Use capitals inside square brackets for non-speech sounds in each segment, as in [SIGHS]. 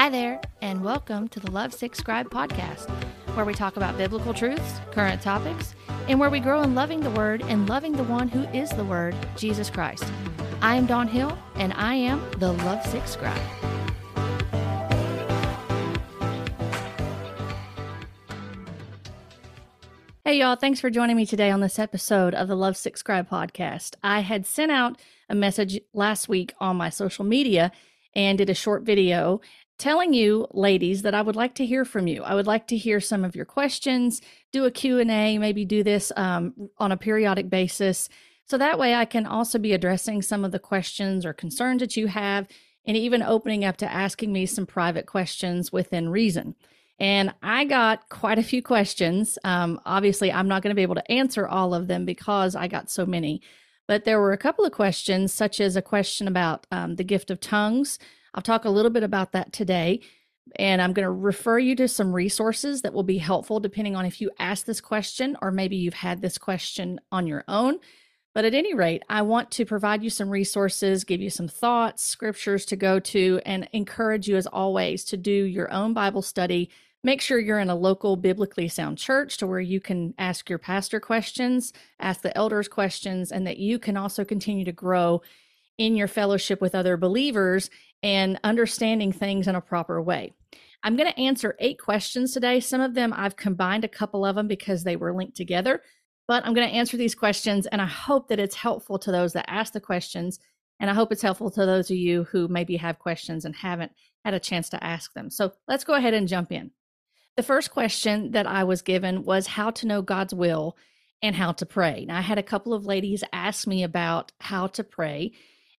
Hi there, and welcome to the Lovesick Scribe podcast, where we talk about biblical truths, current topics, and where we grow in loving the Word and loving the one who is the Word, Jesus Christ. I am Dawn Hill, and I am the Lovesick Scribe. Hey, y'all, thanks for joining me today on this episode of the Lovesick Scribe podcast. I had sent out a message last week on my social media and did a short video telling you ladies that I would like to hear from you. I would like to hear some of your questions, do a Q&A, maybe do this um, on a periodic basis. So that way I can also be addressing some of the questions or concerns that you have and even opening up to asking me some private questions within reason. And I got quite a few questions. Um, obviously, I'm not going to be able to answer all of them because I got so many. But there were a couple of questions, such as a question about um, the gift of tongues, I'll talk a little bit about that today. And I'm going to refer you to some resources that will be helpful depending on if you ask this question or maybe you've had this question on your own. But at any rate, I want to provide you some resources, give you some thoughts, scriptures to go to, and encourage you, as always, to do your own Bible study. Make sure you're in a local biblically sound church to where you can ask your pastor questions, ask the elders questions, and that you can also continue to grow in your fellowship with other believers and understanding things in a proper way. I'm going to answer eight questions today. Some of them I've combined a couple of them because they were linked together, but I'm going to answer these questions and I hope that it's helpful to those that ask the questions. And I hope it's helpful to those of you who maybe have questions and haven't had a chance to ask them. So let's go ahead and jump in. The first question that I was given was how to know God's will and how to pray. Now, I had a couple of ladies ask me about how to pray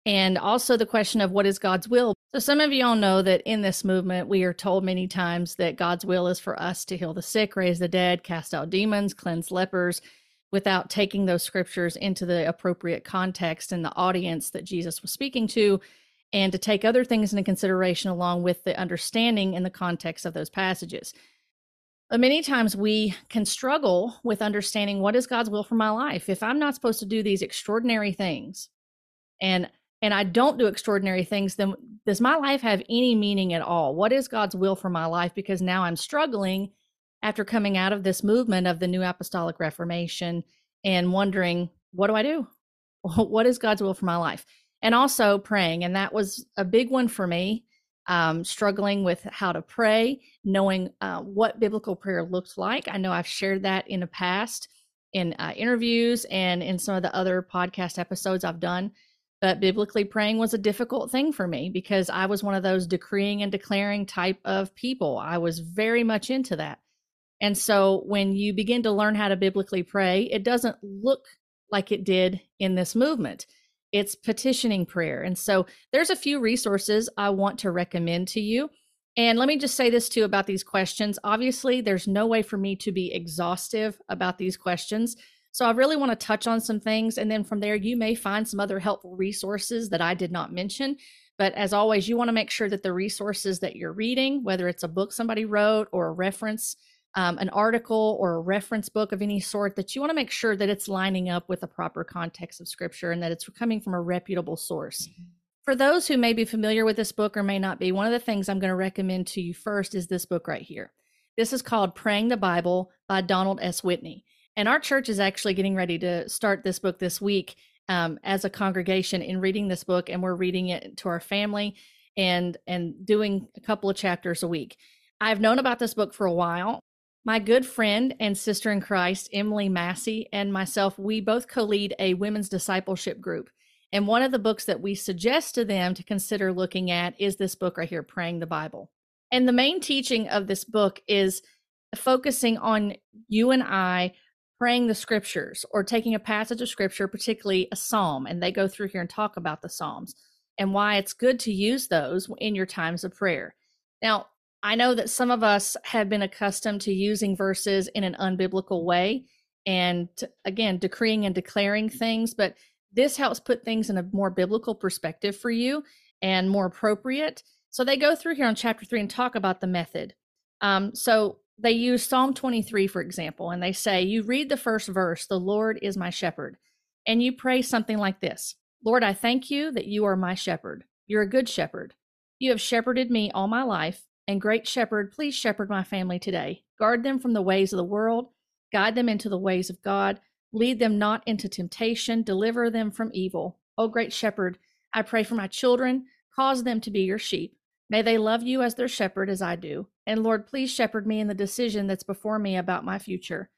and also the question of what is God's will. So, some of you all know that in this movement, we are told many times that God's will is for us to heal the sick, raise the dead, cast out demons, cleanse lepers, without taking those scriptures into the appropriate context and the audience that Jesus was speaking to, and to take other things into consideration along with the understanding and the context of those passages. But many times we can struggle with understanding what is God's will for my life. If I'm not supposed to do these extraordinary things, and and I don't do extraordinary things, then does my life have any meaning at all? What is God's will for my life? Because now I'm struggling after coming out of this movement of the New Apostolic Reformation and wondering, what do I do? [LAUGHS] what is God's will for my life? And also praying. And that was a big one for me, um, struggling with how to pray, knowing uh, what biblical prayer looks like. I know I've shared that in the past in uh, interviews and in some of the other podcast episodes I've done but biblically praying was a difficult thing for me because I was one of those decreeing and declaring type of people. I was very much into that. And so when you begin to learn how to biblically pray, it doesn't look like it did in this movement. It's petitioning prayer. And so there's a few resources I want to recommend to you. And let me just say this too about these questions. Obviously, there's no way for me to be exhaustive about these questions. So I really want to touch on some things. And then from there, you may find some other helpful resources that I did not mention. But as always, you want to make sure that the resources that you're reading, whether it's a book somebody wrote or a reference, um, an article or a reference book of any sort, that you want to make sure that it's lining up with the proper context of scripture and that it's coming from a reputable source. Mm-hmm. For those who may be familiar with this book or may not be, one of the things I'm going to recommend to you first is this book right here. This is called Praying the Bible by Donald S. Whitney. And our church is actually getting ready to start this book this week um, as a congregation in reading this book, and we're reading it to our family and and doing a couple of chapters a week. I've known about this book for a while. My good friend and sister in Christ, Emily Massey, and myself, we both co lead a women's discipleship group. And one of the books that we suggest to them to consider looking at is this book right here, Praying the Bible. And the main teaching of this book is focusing on you and I praying the scriptures or taking a passage of scripture, particularly a psalm, and they go through here and talk about the psalms and why it's good to use those in your times of prayer. Now, I know that some of us have been accustomed to using verses in an unbiblical way and again, decreeing and declaring things, but this helps put things in a more biblical perspective for you and more appropriate. So they go through here on chapter three and talk about the method. Um, so they use Psalm 23, for example, and they say, You read the first verse, the Lord is my shepherd, and you pray something like this Lord, I thank you that you are my shepherd. You're a good shepherd. You have shepherded me all my life, And great shepherd, please shepherd my family today. Guard them from the ways of the world, guide them into the ways of God, lead them not into temptation, deliver them from evil. O great shepherd, I pray for my children, cause them to be your sheep. May they love you as their shepherd as I do. And Lord, please shepherd me in the decision that's before me about my future.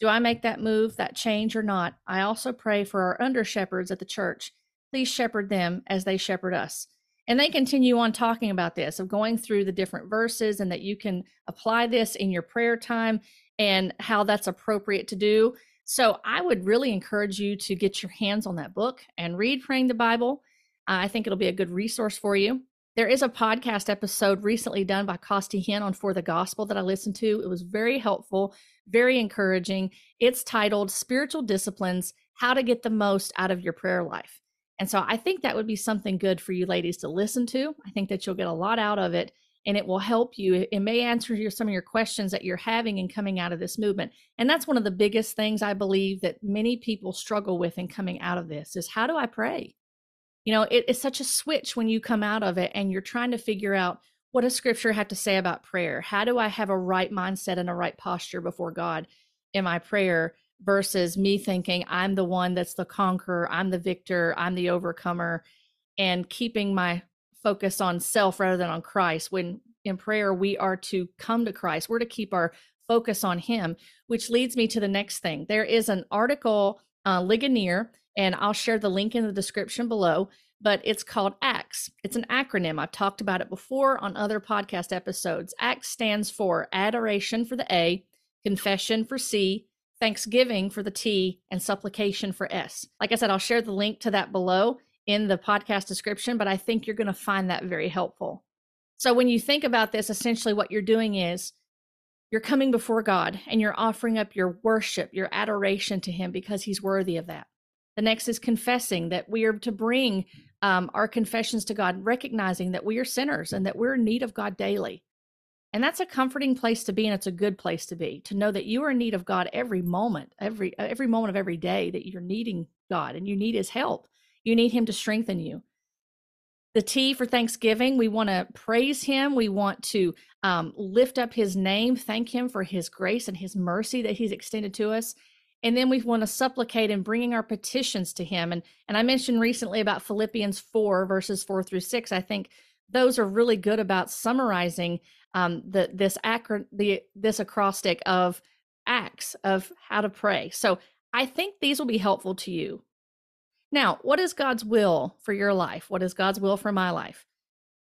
Do I make that move, that change, or not? I also pray for our under shepherds at the church. Please shepherd them as they shepherd us. And they continue on talking about this, of going through the different verses, and that you can apply this in your prayer time and how that's appropriate to do. So I would really encourage you to get your hands on that book and read Praying the Bible. I think it'll be a good resource for you. There is a podcast episode recently done by Costi Hinn on For the Gospel that I listened to. It was very helpful, very encouraging. It's titled Spiritual Disciplines How to Get the Most Out of Your Prayer Life. And so I think that would be something good for you ladies to listen to. I think that you'll get a lot out of it and it will help you. It may answer your, some of your questions that you're having in coming out of this movement. And that's one of the biggest things I believe that many people struggle with in coming out of this is how do I pray? You know, it is such a switch when you come out of it and you're trying to figure out what does scripture have to say about prayer? How do I have a right mindset and a right posture before God in my prayer versus me thinking I'm the one that's the conqueror, I'm the victor, I'm the overcomer, and keeping my focus on self rather than on Christ. When in prayer, we are to come to Christ, we're to keep our focus on Him, which leads me to the next thing. There is an article, uh, Ligonier, and I'll share the link in the description below. But it's called ACTS. It's an acronym. I've talked about it before on other podcast episodes. ACTS stands for Adoration for the A, Confession for C, Thanksgiving for the T, and Supplication for S. Like I said, I'll share the link to that below in the podcast description, but I think you're going to find that very helpful. So when you think about this, essentially what you're doing is you're coming before God and you're offering up your worship, your adoration to Him because He's worthy of that. The next is confessing that we are to bring um, our confessions to God, recognizing that we are sinners and that we're in need of God daily. And that's a comforting place to be, and it's a good place to be to know that you are in need of God every moment, every every moment of every day that you're needing God and you need His help. You need Him to strengthen you. The T for Thanksgiving, we want to praise Him. We want to um, lift up His name, thank Him for His grace and His mercy that He's extended to us and then we want to supplicate and bringing our petitions to him. And and i mentioned recently about philippians 4 verses 4 through 6 i think those are really good about summarizing um, the this acro- the this acrostic of acts of how to pray. So i think these will be helpful to you. Now what is god's will for your life? What is god's will for my life?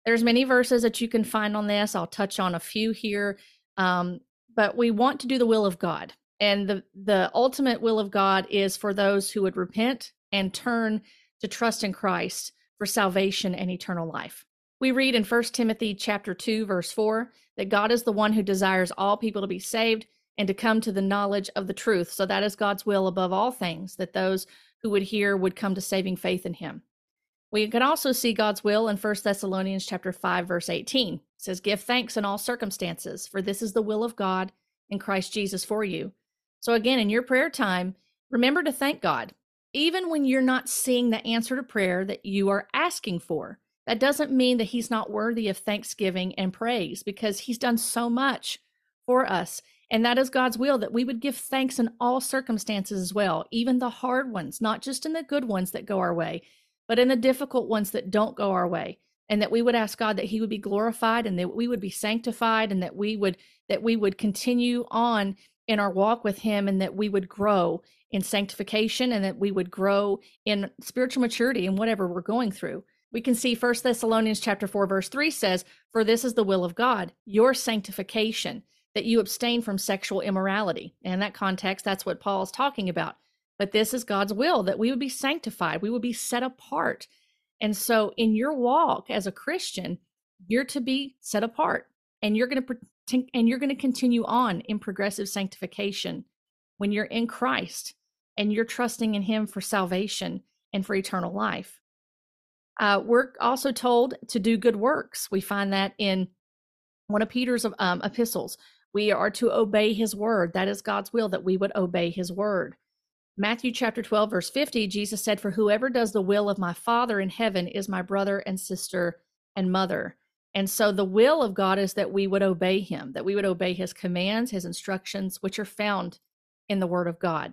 There's many verses that you can find on this. I'll touch on a few here. Um, but we want to do the will of god and the the ultimate will of God is for those who would repent and turn to trust in Christ for salvation and eternal life. We read in 1 Timothy chapter 2 verse 4 that God is the one who desires all people to be saved and to come to the knowledge of the truth. So that is God's will above all things that those who would hear would come to saving faith in him. We can also see God's will in 1 Thessalonians chapter 5 verse 18. It says give thanks in all circumstances for this is the will of God in Christ Jesus for you so, again, in your prayer time, remember to thank God, even when you're not seeing the answer to prayer that you are asking for. That doesn't mean that He's not worthy of thanksgiving and praise because He's done so much for us. And that is God's will that we would give thanks in all circumstances as well, even the hard ones, not just in the good ones that go our way, but in the difficult ones that don't go our way. And that we would ask God that He would be glorified and that we would be sanctified and that we would that we would continue on in our walk with him and that we would grow in sanctification and that we would grow in spiritual maturity in whatever we're going through. We can see First thessalonians chapter 4 verse 3 says for this is the will of god your sanctification that you abstain from sexual immorality. And in that context that's what paul is talking about. But this is god's will that we would be sanctified we would be set apart. And so in your walk as a christian you're to be set apart and you're going to and you're going to continue on in progressive sanctification when you're in Christ and you're trusting in Him for salvation and for eternal life. Uh, we're also told to do good works. We find that in one of Peter's um, epistles. We are to obey His word. That is God's will that we would obey His word. Matthew chapter 12, verse 50, Jesus said, For whoever does the will of my Father in heaven is my brother and sister and mother. And so the will of God is that we would obey him, that we would obey his commands, his instructions, which are found in the word of God.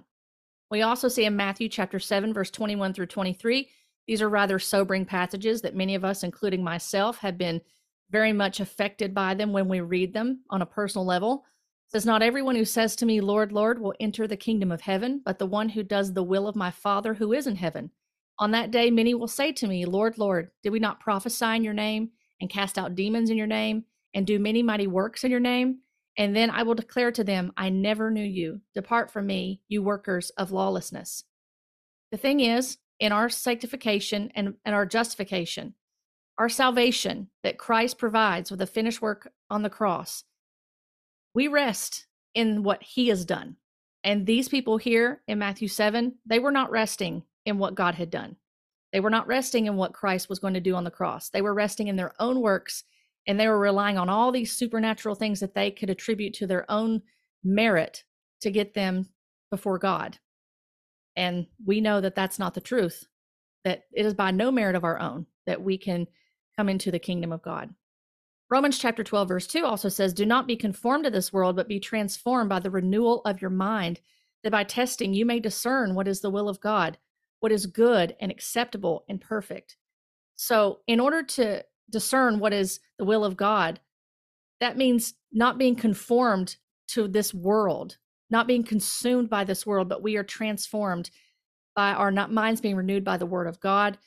We also see in Matthew chapter 7, verse 21 through 23, these are rather sobering passages that many of us, including myself, have been very much affected by them when we read them on a personal level. It says, Not everyone who says to me, Lord, Lord, will enter the kingdom of heaven, but the one who does the will of my Father who is in heaven. On that day, many will say to me, Lord, Lord, did we not prophesy in your name and cast out demons in your name and do many mighty works in your name? And then I will declare to them, I never knew you. Depart from me, you workers of lawlessness. The thing is, in our sanctification and, and our justification, our salvation that Christ provides with the finished work on the cross, we rest in what he has done. And these people here in Matthew 7, they were not resting in what God had done. They were not resting in what Christ was going to do on the cross. They were resting in their own works and they were relying on all these supernatural things that they could attribute to their own merit to get them before God. And we know that that's not the truth, that it is by no merit of our own that we can come into the kingdom of God. Romans chapter 12, verse 2 also says, Do not be conformed to this world, but be transformed by the renewal of your mind, that by testing you may discern what is the will of God, what is good and acceptable and perfect. So, in order to discern what is the will of God, that means not being conformed to this world, not being consumed by this world, but we are transformed by our minds being renewed by the word of God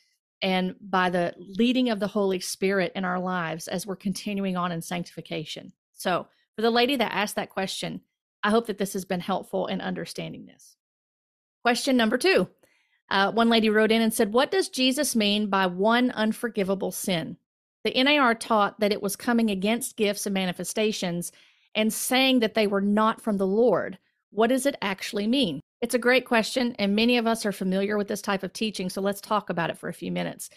and by the leading of the Holy Spirit in our lives as we're continuing on in sanctification. So, for the lady that asked that question, I hope that this has been helpful in understanding this. Question number two. Uh, one lady wrote in and said, What does Jesus mean by one unforgivable sin? The NAR taught that it was coming against gifts and manifestations and saying that they were not from the Lord. What does it actually mean? It's a great question, and many of us are familiar with this type of teaching, so let's talk about it for a few minutes.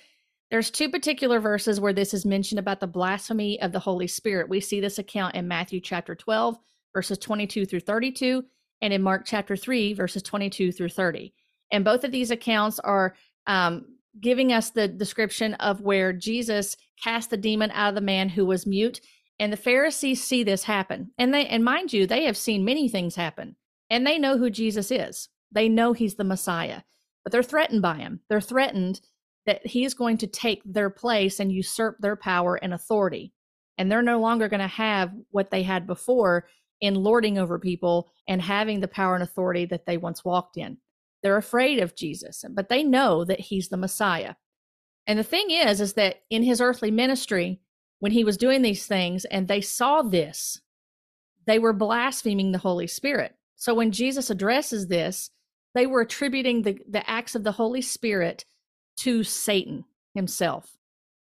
There's two particular verses where this is mentioned about the blasphemy of the Holy Spirit. We see this account in Matthew chapter 12, verses 22 through 32, and in Mark chapter 3, verses 22 through 30. And both of these accounts are um, giving us the description of where Jesus cast the demon out of the man who was mute. And the Pharisees see this happen. And they and mind you, they have seen many things happen. And they know who Jesus is. They know he's the Messiah. But they're threatened by him. They're threatened that he is going to take their place and usurp their power and authority. And they're no longer going to have what they had before in lording over people and having the power and authority that they once walked in. They're afraid of Jesus, but they know that he's the Messiah. And the thing is, is that in his earthly ministry, when he was doing these things and they saw this, they were blaspheming the Holy Spirit. So when Jesus addresses this, they were attributing the, the acts of the Holy Spirit to Satan himself.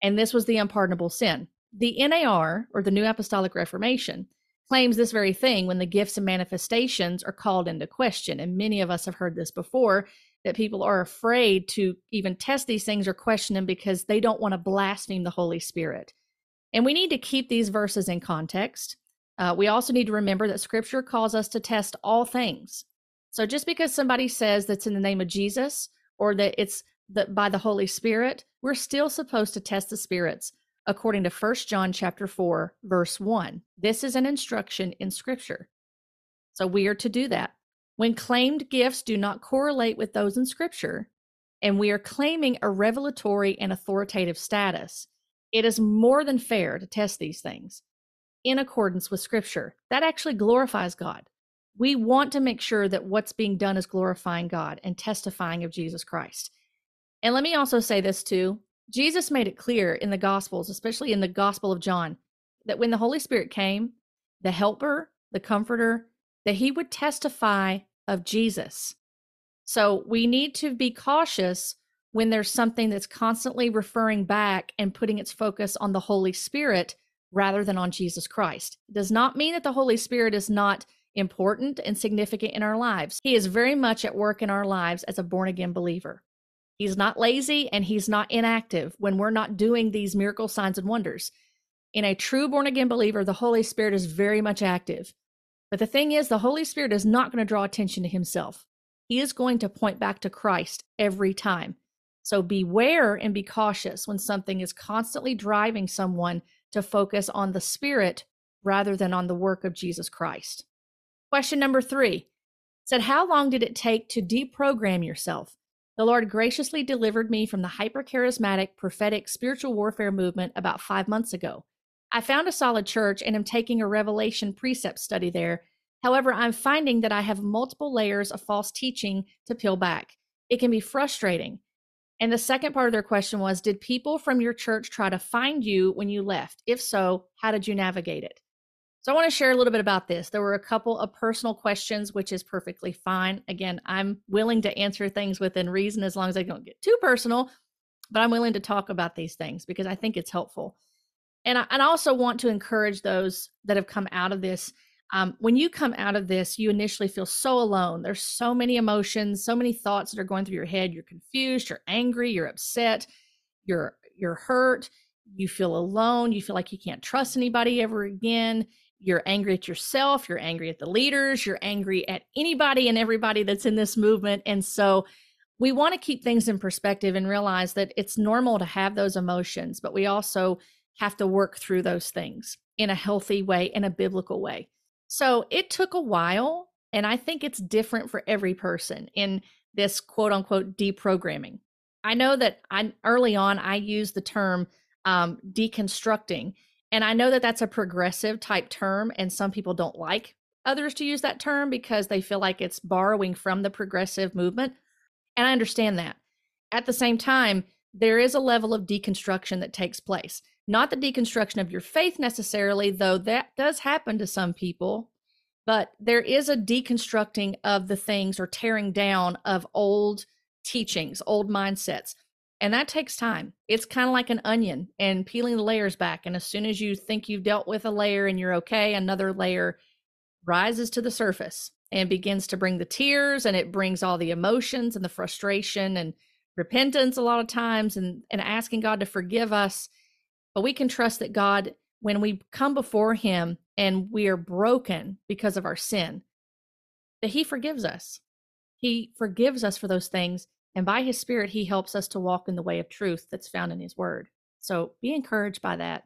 And this was the unpardonable sin. The NAR, or the New Apostolic Reformation, claims this very thing when the gifts and manifestations are called into question. And many of us have heard this before that people are afraid to even test these things or question them because they don't want to blaspheme the Holy Spirit. And we need to keep these verses in context. Uh, we also need to remember that scripture calls us to test all things. So just because somebody says that's in the name of Jesus or that it's that by the Holy Spirit, we're still supposed to test the spirits according to 1 John chapter 4 verse 1. This is an instruction in scripture. So we are to do that. When claimed gifts do not correlate with those in scripture, and we are claiming a revelatory and authoritative status, it is more than fair to test these things in accordance with scripture. That actually glorifies God. We want to make sure that what's being done is glorifying God and testifying of Jesus Christ. And let me also say this too Jesus made it clear in the Gospels, especially in the Gospel of John, that when the Holy Spirit came, the helper, the comforter, that he would testify of Jesus. So we need to be cautious when there's something that's constantly referring back and putting its focus on the Holy Spirit rather than on Jesus Christ. It does not mean that the Holy Spirit is not important and significant in our lives. He is very much at work in our lives as a born again believer. He's not lazy and he's not inactive when we're not doing these miracle signs and wonders. In a true born again believer, the Holy Spirit is very much active. But the thing is, the Holy Spirit is not going to draw attention to himself. He is going to point back to Christ every time. So beware and be cautious when something is constantly driving someone to focus on the spirit rather than on the work of Jesus Christ. Question number three said, How long did it take to deprogram yourself? The Lord graciously delivered me from the hypercharismatic, prophetic, spiritual warfare movement about five months ago. I found a solid church and am taking a revelation precept study there. However, I'm finding that I have multiple layers of false teaching to peel back. It can be frustrating. And the second part of their question was Did people from your church try to find you when you left? If so, how did you navigate it? So I want to share a little bit about this. There were a couple of personal questions, which is perfectly fine. Again, I'm willing to answer things within reason as long as I don't get too personal, but I'm willing to talk about these things because I think it's helpful. And I, and I also want to encourage those that have come out of this. Um, when you come out of this, you initially feel so alone. There's so many emotions, so many thoughts that are going through your head. You're confused, you're angry, you're upset, you're you're hurt, you feel alone, you feel like you can't trust anybody ever again you're angry at yourself, you're angry at the leaders, you're angry at anybody and everybody that's in this movement. And so we want to keep things in perspective and realize that it's normal to have those emotions, but we also have to work through those things in a healthy way, in a biblical way. So it took a while, and I think it's different for every person in this quote unquote deprogramming. I know that I early on I used the term um, deconstructing and I know that that's a progressive type term, and some people don't like others to use that term because they feel like it's borrowing from the progressive movement. And I understand that. At the same time, there is a level of deconstruction that takes place. Not the deconstruction of your faith necessarily, though that does happen to some people, but there is a deconstructing of the things or tearing down of old teachings, old mindsets. And that takes time. It's kind of like an onion and peeling the layers back. And as soon as you think you've dealt with a layer and you're okay, another layer rises to the surface and begins to bring the tears and it brings all the emotions and the frustration and repentance a lot of times and, and asking God to forgive us. But we can trust that God, when we come before Him and we are broken because of our sin, that He forgives us. He forgives us for those things and by his spirit, he helps us to walk in the way of truth that's found in his word. So be encouraged by that.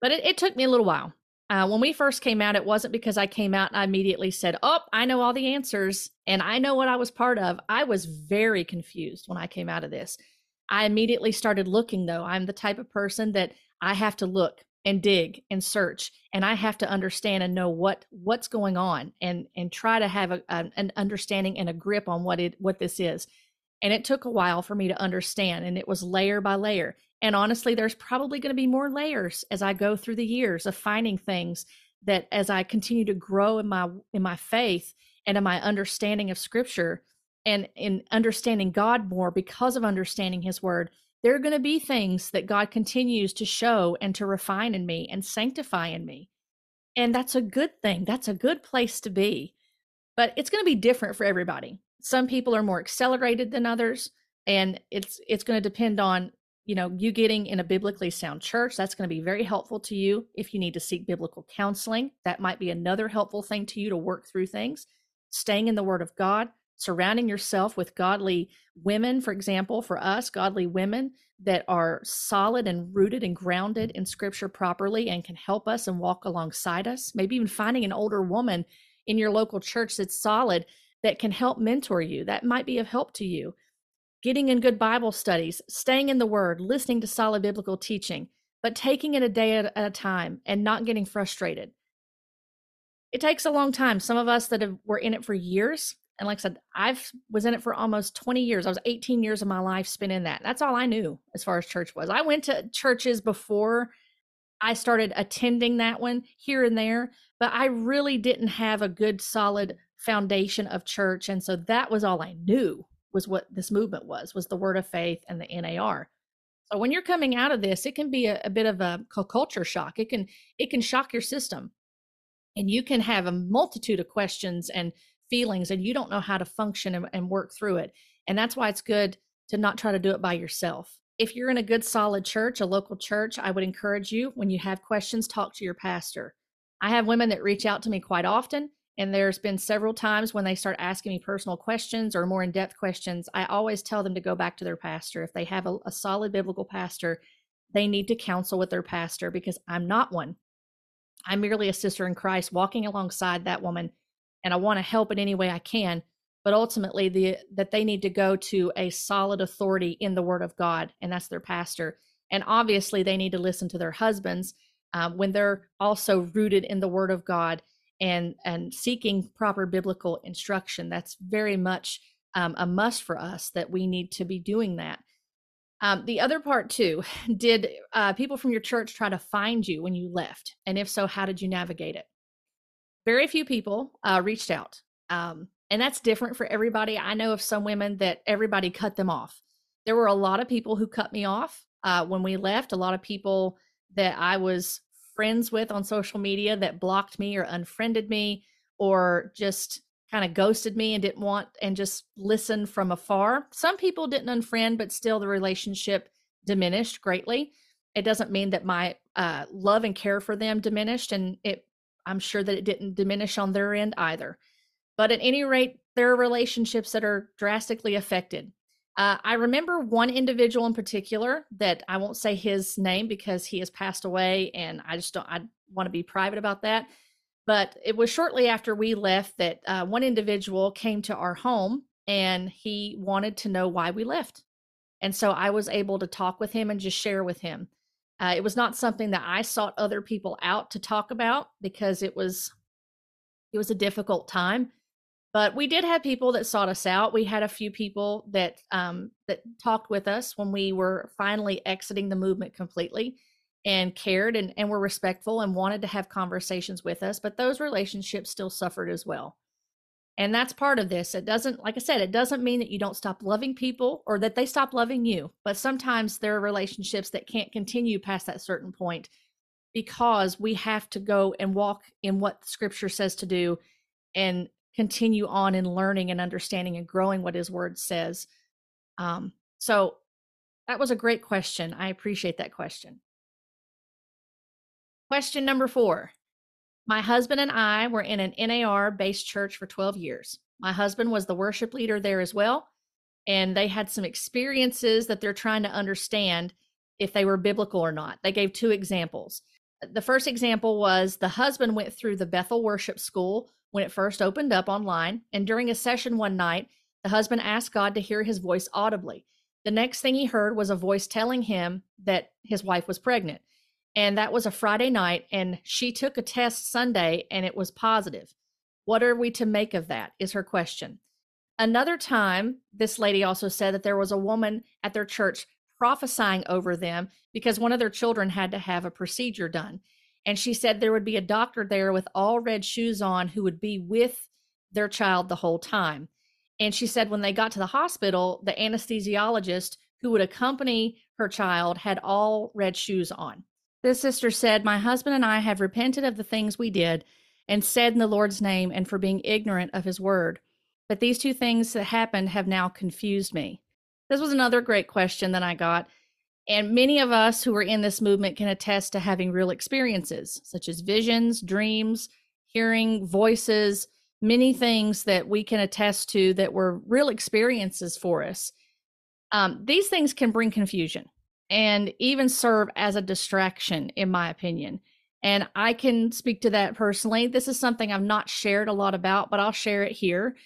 But it, it took me a little while. Uh, when we first came out, it wasn't because I came out and I immediately said, Oh, I know all the answers and I know what I was part of. I was very confused when I came out of this. I immediately started looking, though. I'm the type of person that I have to look and dig and search and i have to understand and know what what's going on and and try to have a, an understanding and a grip on what it what this is and it took a while for me to understand, and it was layer by layer. And honestly, there's probably going to be more layers as I go through the years of finding things that as I continue to grow in my in my faith and in my understanding of scripture and in understanding God more because of understanding his word, there are going to be things that God continues to show and to refine in me and sanctify in me. And that's a good thing. That's a good place to be. But it's going to be different for everybody some people are more accelerated than others and it's it's going to depend on you know you getting in a biblically sound church that's going to be very helpful to you. If you need to seek biblical counseling that might be another helpful thing to you to work through things. Staying in the word of god surrounding yourself with godly women for example for us godly women that are solid and rooted and grounded in scripture properly and can help us and walk alongside us. Maybe even finding an older woman in your local church that's solid that can help mentor you. That might be of help to you. Getting in good Bible studies, staying in the Word, listening to solid biblical teaching, but taking it a day at a time and not getting frustrated. It takes a long time. Some of us that have, were in it for years, and like I said, I've was in it for almost 20 years. I was 18 years of my life spent in that. That's all I knew as far as church was. I went to churches before I started attending that one here and there, but I really didn't have a good solid foundation of church and so that was all i knew was what this movement was was the word of faith and the nar so when you're coming out of this it can be a, a bit of a culture shock. It can it can shock your system. And you can have a multitude of questions and feelings and you don't know how to function and, and work through it. And that's why it's good to not try to do it by yourself. If you're in a good solid church a local church i would encourage you when you have questions talk to your pastor. I have women that reach out to me quite often and there's been several times when they start asking me personal questions or more in depth questions. I always tell them to go back to their pastor. If they have a, a solid biblical pastor, they need to counsel with their pastor because I'm not one. I'm merely a sister in Christ walking alongside that woman, and I want to help in any way I can. But ultimately, the that they need to go to a solid authority in the Word of God, and that's their pastor. And obviously, they need to listen to their husbands um, when they're also rooted in the Word of God and and seeking proper biblical instruction. That's very much um, a must for us that we need to be doing that. Um, the other part too, [SIGHS] did uh, people from your church try to find you when you left? And if so, how did you navigate it? Very few people uh, reached out. Um, and that's different for everybody. I know of some women that everybody cut them off. There were a lot of people who cut me off uh, when we left, a lot of people that I was friends with on social media that blocked me or unfriended me or just kind of ghosted me and didn't want and just listened from afar. Some people didn't unfriend, but still the relationship diminished greatly. It doesn't mean that my uh, love and care for them diminished, and it I'm sure that it didn't diminish on their end either. But at any rate, there are relationships that are drastically affected. Uh, I remember one individual in particular that I won't say his name because he has passed away, and I just don't. I want to be private about that. But it was shortly after we left that uh, one individual came to our home and he wanted to know why we left. And so I was able to talk with him and just share with him. Uh, it was not something that I sought other people out to talk about because it was it was a difficult time. But we did have people that sought us out. We had a few people that um, that talked with us when we were finally exiting the movement completely and cared and, and were respectful and wanted to have conversations with us, but those relationships still suffered as well. And that's part of this. It doesn't, like I said, it doesn't mean that you don't stop loving people or that they stop loving you. But sometimes there are relationships that can't continue past that certain point because we have to go and walk in what scripture says to do and continue on in learning and understanding and growing what his word says. Um, so that was a great question. I appreciate that question. Question number four. My husband and I were in an NAR based church for 12 years. My husband was the worship leader there as well. And they had some experiences that they're trying to understand if they were biblical or not. They gave two examples. The first example was the husband went through the Bethel Worship School when it first opened up online. And during a session one night, the husband asked God to hear his voice audibly. The next thing he heard was a voice telling him that his wife was pregnant and that was a Friday night and she took a test Sunday and it was positive. What are we to make of that? Is her question. Another time, this lady also said that there was a woman at their church prophesying over them because one of their children had to have a procedure done. And she said there would be a doctor there with all red shoes on who would be with their child the whole time. And she said when they got to the hospital, the anesthesiologist who would accompany her child had all red shoes on. This sister said, My husband and I have repented of the things we did and said in the Lord's name and for being ignorant of his word. But these two things that happened have now confused me. This was another great question that I got. And many of us who are in this movement can attest to having real experiences, such as visions, dreams, hearing voices, many things that we can attest to that were real experiences for us. Um, these things can bring confusion and even serve as a distraction, in my opinion. And I can speak to that personally. This is something I've not shared a lot about, but I'll share it here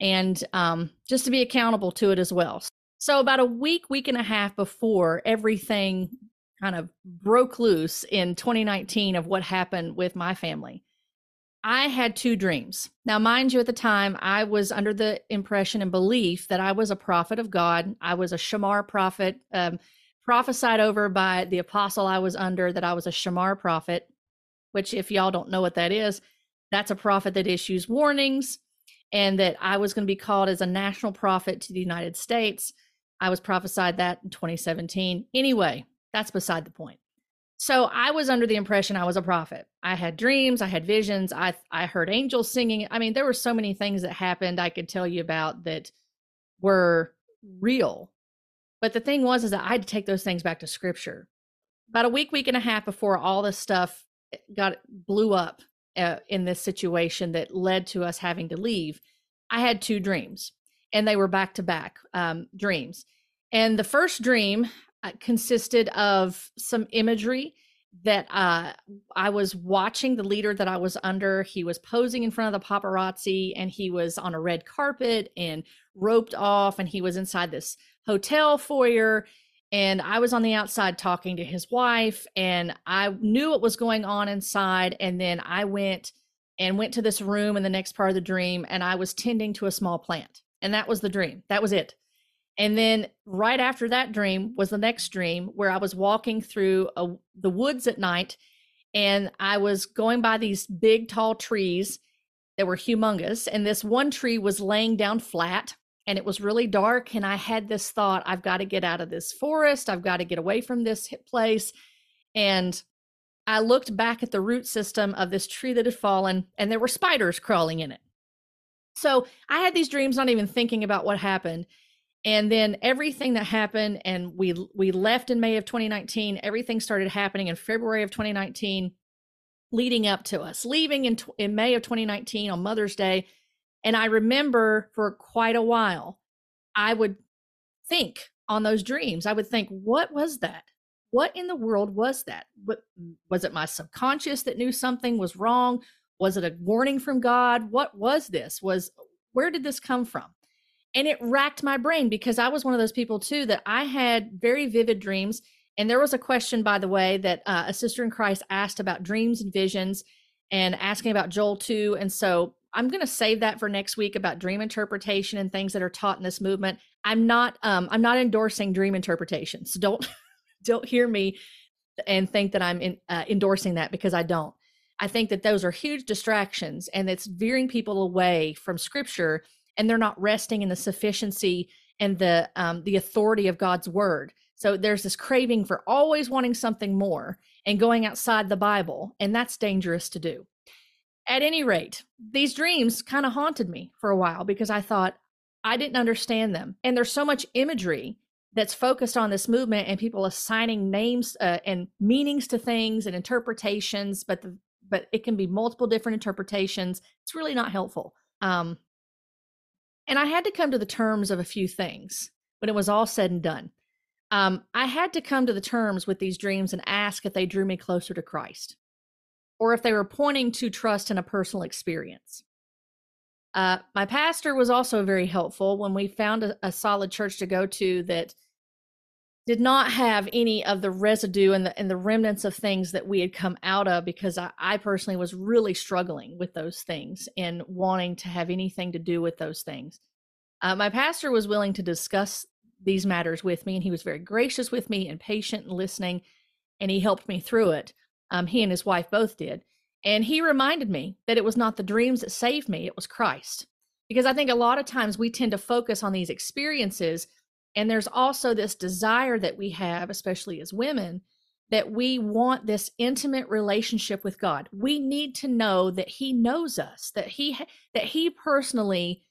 and um, just to be accountable to it as well. So, about a week, week and a half before everything kind of broke loose in 2019 of what happened with my family, I had two dreams. Now, mind you, at the time, I was under the impression and belief that I was a prophet of God. I was a Shamar prophet. Um, prophesied over by the apostle I was under that I was a Shamar prophet, which, if y'all don't know what that is, that's a prophet that issues warnings, and that I was going to be called as a national prophet to the United States. I was prophesied that in 2017. Anyway, that's beside the point. So I was under the impression I was a prophet. I had dreams, I had visions, I I heard angels singing. I mean, there were so many things that happened I could tell you about that were real but the thing was, is that I had to take those things back to scripture. About a week, week and a half before all this stuff eh, got blew up uh, in this situation that led to us having to leave, I had two dreams, and they were back to back dreams. And the first dream, uh, consisted of some imagery that uh, I was watching the leader that I was under. He was posing in front of the paparazzi and he was on a red carpet and roped off, and he was inside this hotel foyer. And I was on the outside talking to his wife, and I knew what was going on inside. And then I went and went to this room in the next part of the dream, and I was tending to a small plant. And that was the dream. That was it. And then right after that dream was the next dream where I was walking through a, the woods at night and I was going by these big, tall trees that were humongous. And this one tree was laying down flat and it was really dark. And I had this thought I've got to get out of this forest, I've got to get away from this place. And I looked back at the root system of this tree that had fallen, and there were spiders crawling in it. So I had these dreams, not even thinking about what happened and then everything that happened and we we left in may of 2019 everything started happening in february of 2019 leading up to us leaving in, in may of 2019 on mother's day and i remember for quite a while i would think on those dreams i would think what was that? What in the world was that? What was it my subconscious that knew something was wrong was it a warning from god what was this was where did this come from and it racked my brain because I was one of those people too that I had very vivid dreams. And there was a question, by the way, that uh, a sister in Christ asked about dreams and visions and asking about Joel 2. And so I'm going to save that for next week about dream interpretation and things that are taught in this movement. I'm not um, I'm not endorsing dream interpretation. So don't [LAUGHS] don't hear me and think that I'm in, uh, endorsing that because I don't. I think that those are huge distractions and it's veering people away from scripture and they're not resting in the sufficiency and the um, the authority of God's word. So there's this craving for always wanting something more and going outside the Bible, and that's dangerous to do. At any rate, these dreams kind of haunted me for a while because I thought I didn't understand them. And there's so much imagery that's focused on this movement and people assigning names uh, and meanings to things and interpretations, but the but it can be multiple different interpretations. It's really not helpful. Um, and I had to come to the terms of a few things when it was all said and done. Um, I had to come to the terms with these dreams and ask if they drew me closer to Christ or if they were pointing to trust in a personal experience. Uh, my pastor was also very helpful when we found a, a, solid church to go to that did not have any of the residue and the, and the remnants of things that we had come out of because I, I personally was really struggling with those things and wanting to have anything to do with those things. Uh, my pastor was willing to discuss these matters with me, and he was very gracious with me and patient and listening, and he helped me through it. Um, he and his wife both did. And he reminded me that it was not the dreams that saved me, it was Christ. Because I think a lot of times we tend to focus on these experiences and there's also this desire that we have, especially as women, that we want this intimate relationship with God. We need to know that he knows us, that he that he personally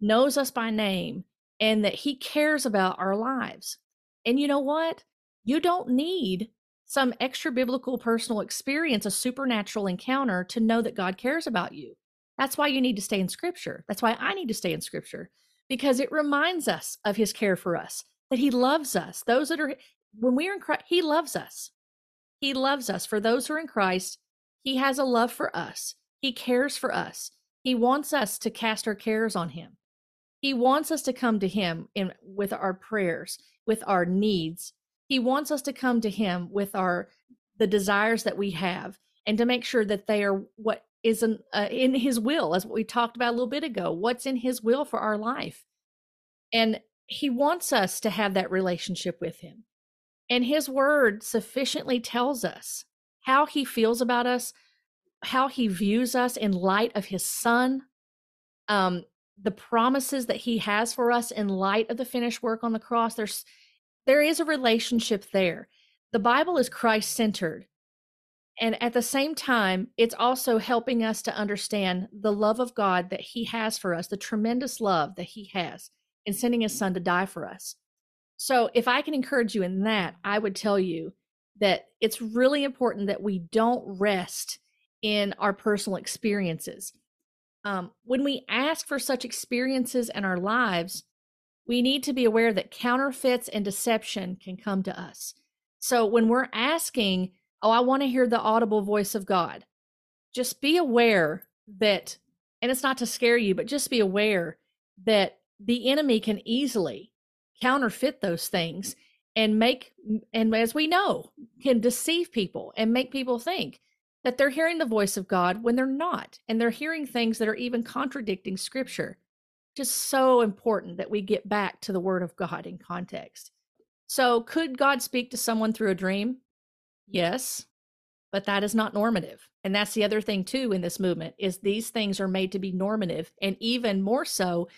knows us by name and that he cares about our lives. And you know what? You don't need some extra biblical personal experience, a supernatural encounter to know that God cares about you. That's why you need to stay in scripture. That's why I need to stay in scripture because it reminds us of his care for us, that he loves us. Those that are, when we are in Christ, he loves us. He loves us. For those who are in Christ, he has a love for us. He cares for us. He wants us to cast our cares on him. He wants us to come to him in with our prayers, with our needs. He wants us to come to him with our the desires that we have and to make sure that they are what is in, uh, in his will as what we talked about a little bit ago what's in his will for our life. And he wants us to have that relationship with him. And his word sufficiently tells us how he feels about us how he views us in light of his son um the promises that he has for us in light of the finished work on the cross. There's there is a relationship there. The bible is christ centered and at the same time, it's also helping us to understand the love of God that He has for us, the tremendous love that He has in sending His Son to die for us. So, if I can encourage you in that, I would tell you that it's really important that we don't rest in our personal experiences. Um, when we ask for such experiences in our lives, we need to be aware that counterfeits and deception can come to us. So when we're asking, Oh, I want to hear the audible voice of God, just be aware that, and it's not to scare you, but just be aware that the enemy can easily counterfeit those things and make, and as we know, can deceive people and make people think that they're hearing the voice of God when they're not. And they're hearing things that are even contradicting scripture. Just so important that we get back to the word of God in context. So, could God speak to someone through a dream? Yes, but that is not normative. And that's the other thing too in this movement is these things are made to be normative and even more so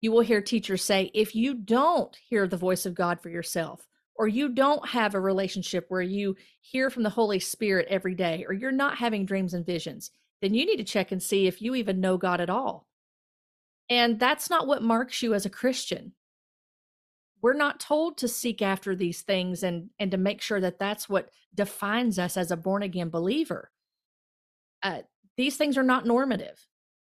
you will hear teachers say if you don't hear the voice of God for yourself or you don't have a relationship where you hear from the Holy Spirit every day, or you're not having dreams and visions, then you need to check and see if you even know God at all. And that's not what marks you as a Christian. We're not told to seek after these things and, and to make sure that that's what defines us as a born again believer. Uh, these things are not normative.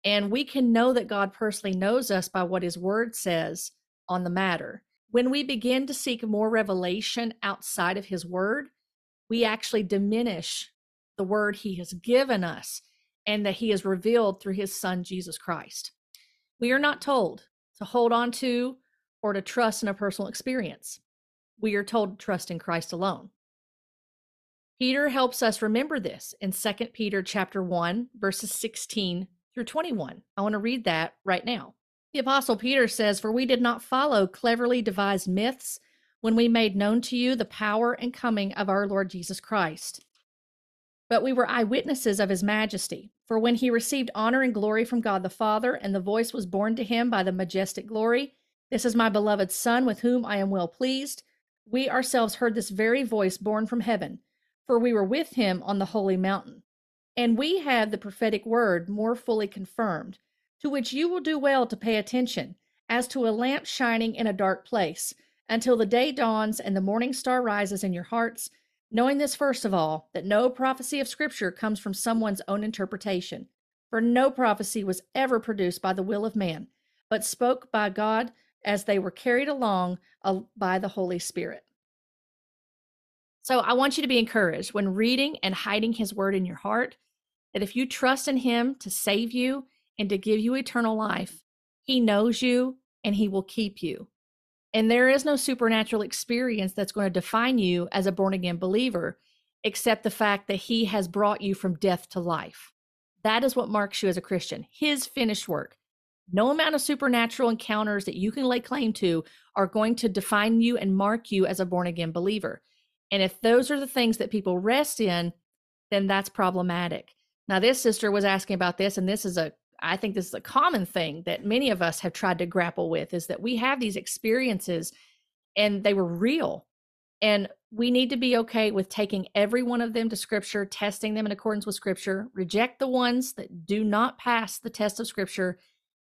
And we can know that God personally knows us by what his word says on the matter when we begin to seek more revelation outside of his word, we actually diminish the word he has given us and that he has revealed through his son, Jesus Christ. We are not told to hold on to or to trust in a personal experience. We are told to trust in Christ alone. Peter helps us remember this in 2 Peter chapter 1 verses 16 through 21. I want to read that right now. The Apostle Peter says, For we did not follow cleverly devised myths when we made known to you the power and coming of our Lord Jesus Christ. But we were eyewitnesses of his majesty. For when he received honor and glory from God the Father, and the voice was borne to him by the majestic glory, This is my beloved Son, with whom I am well pleased, we ourselves heard this very voice borne from heaven, for we were with him on the holy mountain. And we have the prophetic word more fully confirmed to which you will do well to pay attention, as to a lamp shining in a dark place, until the day dawns and the morning star rises in your hearts, knowing this first of all, that no prophecy of Scripture comes from someone's own interpretation. For no prophecy was ever produced by the will of man, but spoke by God as they were carried along uh, by the Holy Spirit. So I want you to be encouraged when reading and hiding his word in your heart that if you trust in him to save you and to give you eternal life. He knows you and he will keep you. And there is no supernatural experience that's going to define you as a born again believer, except the fact that he has brought you from death to life. That is what marks you as a Christian, his finished work. No amount of supernatural encounters that you can lay claim to are going to define you and mark you as a born again believer. And if those are the things that people rest in, then that's problematic. Now, this sister was asking about this, and this is a I think this is a common thing that many of us have tried to grapple with is that we have these experiences and they were real. And we need to be okay with taking every one of them to scripture, testing them in accordance with scripture, reject the ones that do not pass the test of scripture.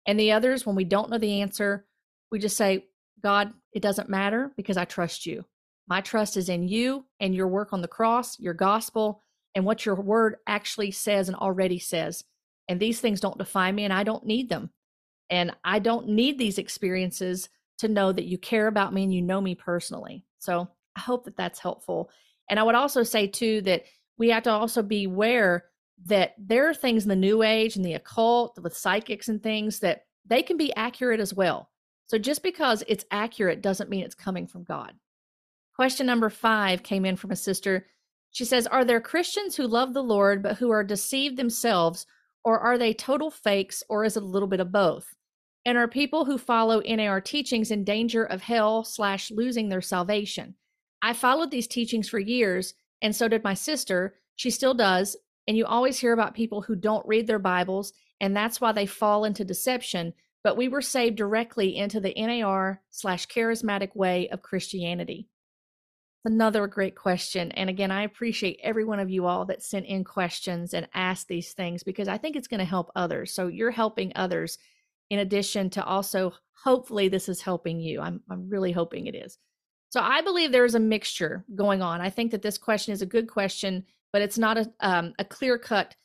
And the others, when we don't know the answer, we just say, God, it doesn't matter because I trust you. My trust is in you and your work on the cross, your gospel, and what your word actually says and already says. And these things don't define me, and I don't need them. And I don't need these experiences to know that you care about me and you know me personally. So I hope that that's helpful. And I would also say, too, that we have to also be aware that there are things in the new age and the occult with psychics and things that they can be accurate as well. So just because it's accurate doesn't mean it's coming from God. Question number five came in from a sister. She says, Are there Christians who love the Lord but who are deceived themselves or are they total fakes, or is it a little bit of both? And are people who follow NAR teachings in danger of hell slash losing their salvation? I followed these teachings for years, and so did my sister. She still does. And you always hear about people who don't read their Bibles, and that's why they fall into deception. But we were saved directly into the NAR slash charismatic way of Christianity another great question. And again, I appreciate every one of you all that sent in questions and asked these things because I think it's going to help others. So you're helping others in addition to also, hopefully, this is helping you. I'm, I'm really hoping it is. So I believe there is a mixture going on. I think that this question is a good question, but it's not a, um, a clear cut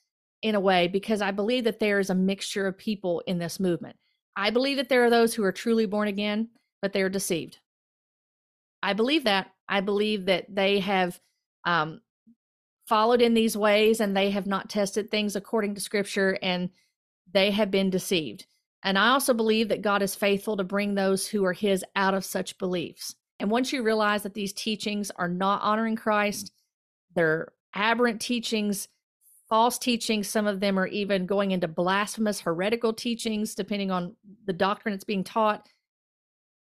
in a way because I believe that there is a mixture of people in this movement. I believe that there are those who are truly born again. but they are deceived. I believe that. I believe that they have um, followed in these ways and they have not tested things according to scripture and they have been deceived. And I also believe that God is faithful to bring those who are his out of such beliefs. And once you realize that these teachings are not honoring Christ, they're aberrant teachings, false teachings, some of them are even going into blasphemous, heretical teachings, depending on the doctrine that's being taught.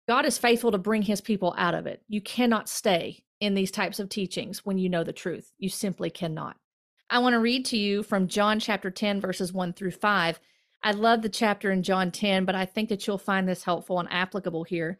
God is faithful to bring his people out of it. You cannot stay in these types of teachings when you know the truth. You simply cannot. I want to read to you from John chapter 10, verses 1 through 5. I love the chapter in John 10, but I think that you'll find this helpful and applicable here.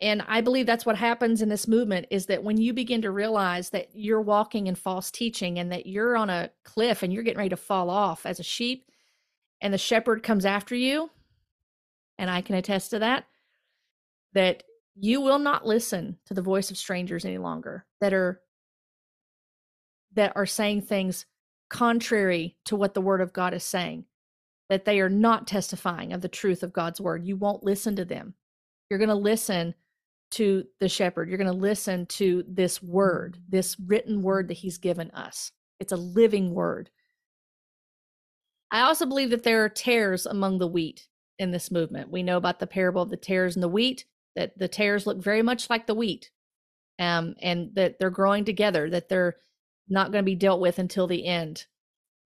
And I believe that's what happens in this movement is that when you begin to realize that you're walking in false teaching and that you're on a cliff and you're getting ready to fall off as a sheep, and the shepherd comes after you, and I can attest to that, that you will not listen to the voice of strangers any longer that are that are saying things contrary to what the word of God is saying that they are not testifying of the truth of God's word. You won't listen to them. You're going to listen to the shepherd. You're going to listen to this word this written word that he's given us. It's a living word. I also believe that there are tares among the wheat in this movement. We know about the parable of the tares and the wheat that the tares look very much like the wheat um, and that they're growing together, that they're not going to be dealt with until the end.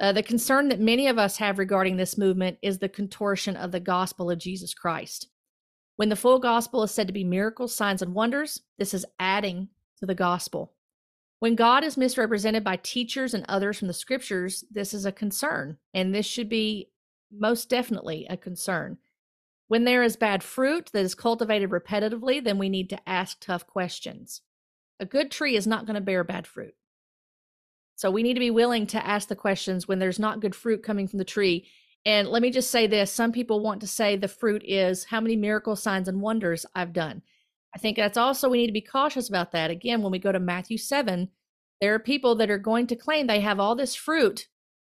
Uh, the concern that many of us have regarding this movement is the contortion of the gospel of Jesus Christ. When the full gospel is said to be miracles, signs, and wonders, this is adding to the gospel. When God is misrepresented by teachers and others from the scriptures, this is a concern, and this should be most definitely a concern. When there is bad fruit that is cultivated repetitively, then we need to ask tough questions. A good tree is not going to bear bad fruit. So we need to be willing to ask the questions when there's not good fruit coming from the tree. And let me just say this some people want to say the fruit is how many miracle signs and wonders I've done. I think that's also, we need to be cautious about that. Again, when we go to Matthew 7, there are people that are going to claim they have all this fruit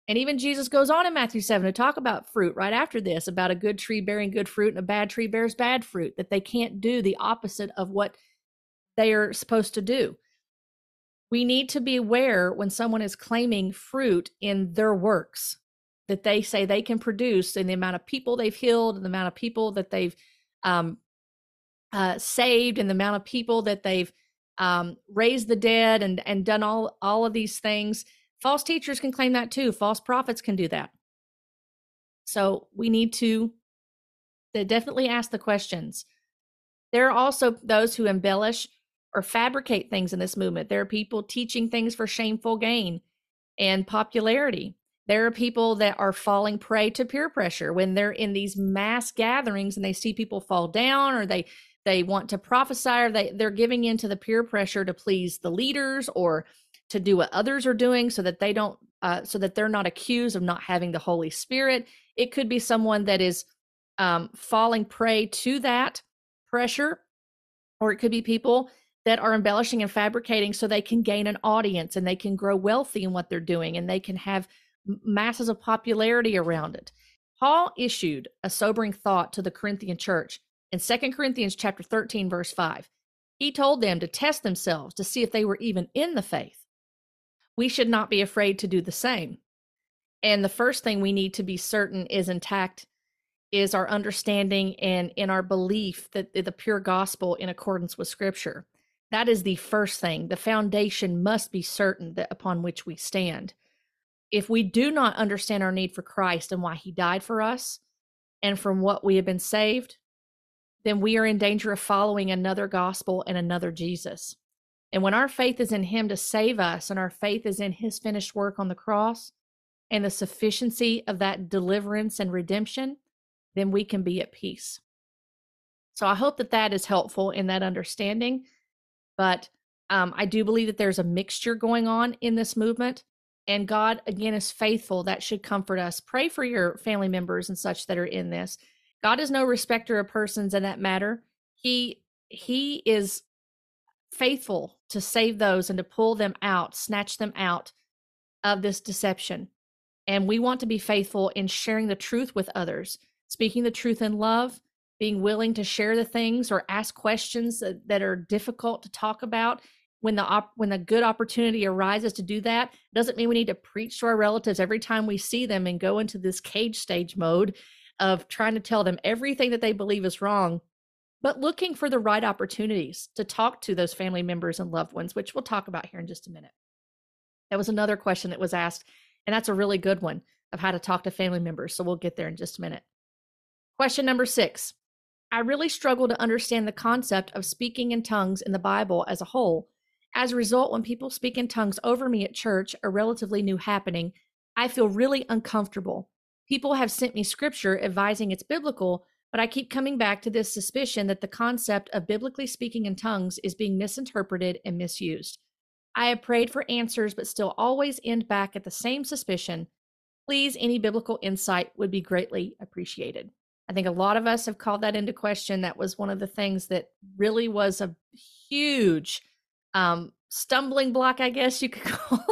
and even Jesus goes on in Matthew 7 to talk about fruit right after this about a good tree bearing good fruit and a bad tree bears bad fruit, that they can't do the opposite of what they are supposed to do. We need to be aware when someone is claiming fruit in their works that they say they can produce and the amount of people they've healed and the amount of people that they've um, uh, saved and the amount of people that they've um, raised the dead and and done all all of these things False teachers can claim that too. False prophets can do that. So we need to, to definitely ask the questions. There are also those who embellish or fabricate things in this movement. There are people teaching things for shameful gain and popularity. There are people that are falling prey to peer pressure when they're in these mass gatherings and they see people fall down or they they want to prophesy or they, they're giving in to the peer pressure to please the leaders or to do what others are doing so that they don't uh, so that they're not accused of not having the holy spirit. It could be someone that is um, falling prey to that pressure or it could be people that are embellishing and fabricating so they can gain an audience and they can grow wealthy in what they're doing and they can have masses of popularity around it paul issued a sobering thought to the corinthian church in 2 corinthians chapter 13 verse 5 he told them to test themselves to see if they were even in the faith we should not be afraid to do the same. And the first thing we need to be certain is intact is our understanding and in our belief that the pure gospel in accordance with scripture. That is the first thing. The foundation must be certain that upon which we stand. If we do not understand our need for Christ and why he died for us and from what we have been saved, then we are in danger of following another gospel and another Jesus. And when our faith is in Him to save us, and our faith is in His finished work on the cross and the sufficiency of that deliverance and redemption, then we can be at peace. So I hope that that is helpful in that understanding. But um, I do believe that there's a mixture going on in this movement. And God, again, is faithful. That should comfort us. Pray for your family members and such that are in this. God is no respecter of persons in that matter. He he is faithful to save those and to pull them out, snatch them out of this deception. And we want to be faithful in sharing the truth with others, speaking the truth in love, being willing to share the things or ask questions that, that are difficult to talk about when the op- when the good opportunity arises to do that doesn't mean we need to preach to our relatives every time we see them and go into this cage stage mode of trying to tell them everything that they believe is wrong but looking for the right opportunities to talk to those family members and loved ones which we'll talk about here in just a minute. That was another question that was asked and that's a really good one of how to talk to family members so we'll get there in just a minute. Question number 6 I really struggle to understand the concept of speaking in tongues in the Bible as a whole as a result, when people speak in tongues over me at church, a relatively new happening, I feel really uncomfortable. People have sent me scripture advising it's biblical, but I keep coming back to this suspicion that the concept of biblically speaking in tongues is being misinterpreted and misused. I have prayed for answers, but still always end back at the same suspicion. Please, any biblical insight would be greatly appreciated. I think a lot of us have called that into question. That was one of the things that really was a huge um, stumbling block, I guess you could [LAUGHS] call.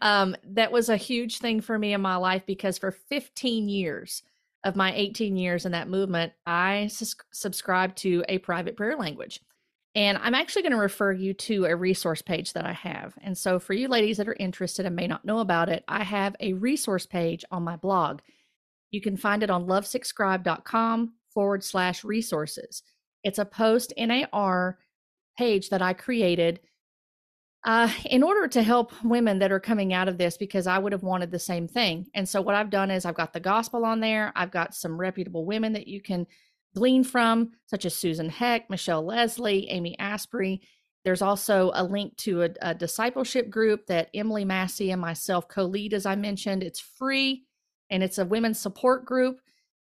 um, that was a huge thing for me in my life because for 15 years of my 18 years in that movement, I sus- subscribed to a private prayer language. And I'm actually going to refer you to a resource page that I have. And so, for you ladies that are interested and may not know about it, I have a resource page on my blog. You can find it on lovesickscribe.com forward slash resources. It's a post NAR page that I created uh, in order to help women that are coming out of this because I would have wanted the same thing. And so what I've done is I've got the gospel on there. I've got some reputable women that you can glean from, such as Susan Heck, Michelle Lesley, Amy Asprey. There's also a link to a, a discipleship group that Emily Massey and myself co-lead, as I mentioned. It's free and it's a women's support group.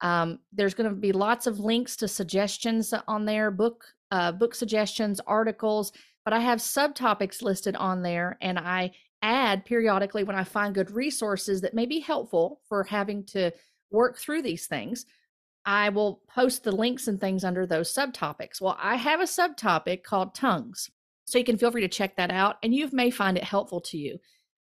Um, there's going to be lots of links to suggestions on there, book uh, book suggestions, articles but I have subtopics listed on there and I add periodically when I find good resources that may be helpful for having to work through these things. I will post the links and things under those subtopics. Well, I have a subtopic called tongues. So you can feel free to check that out and you may find it helpful to you.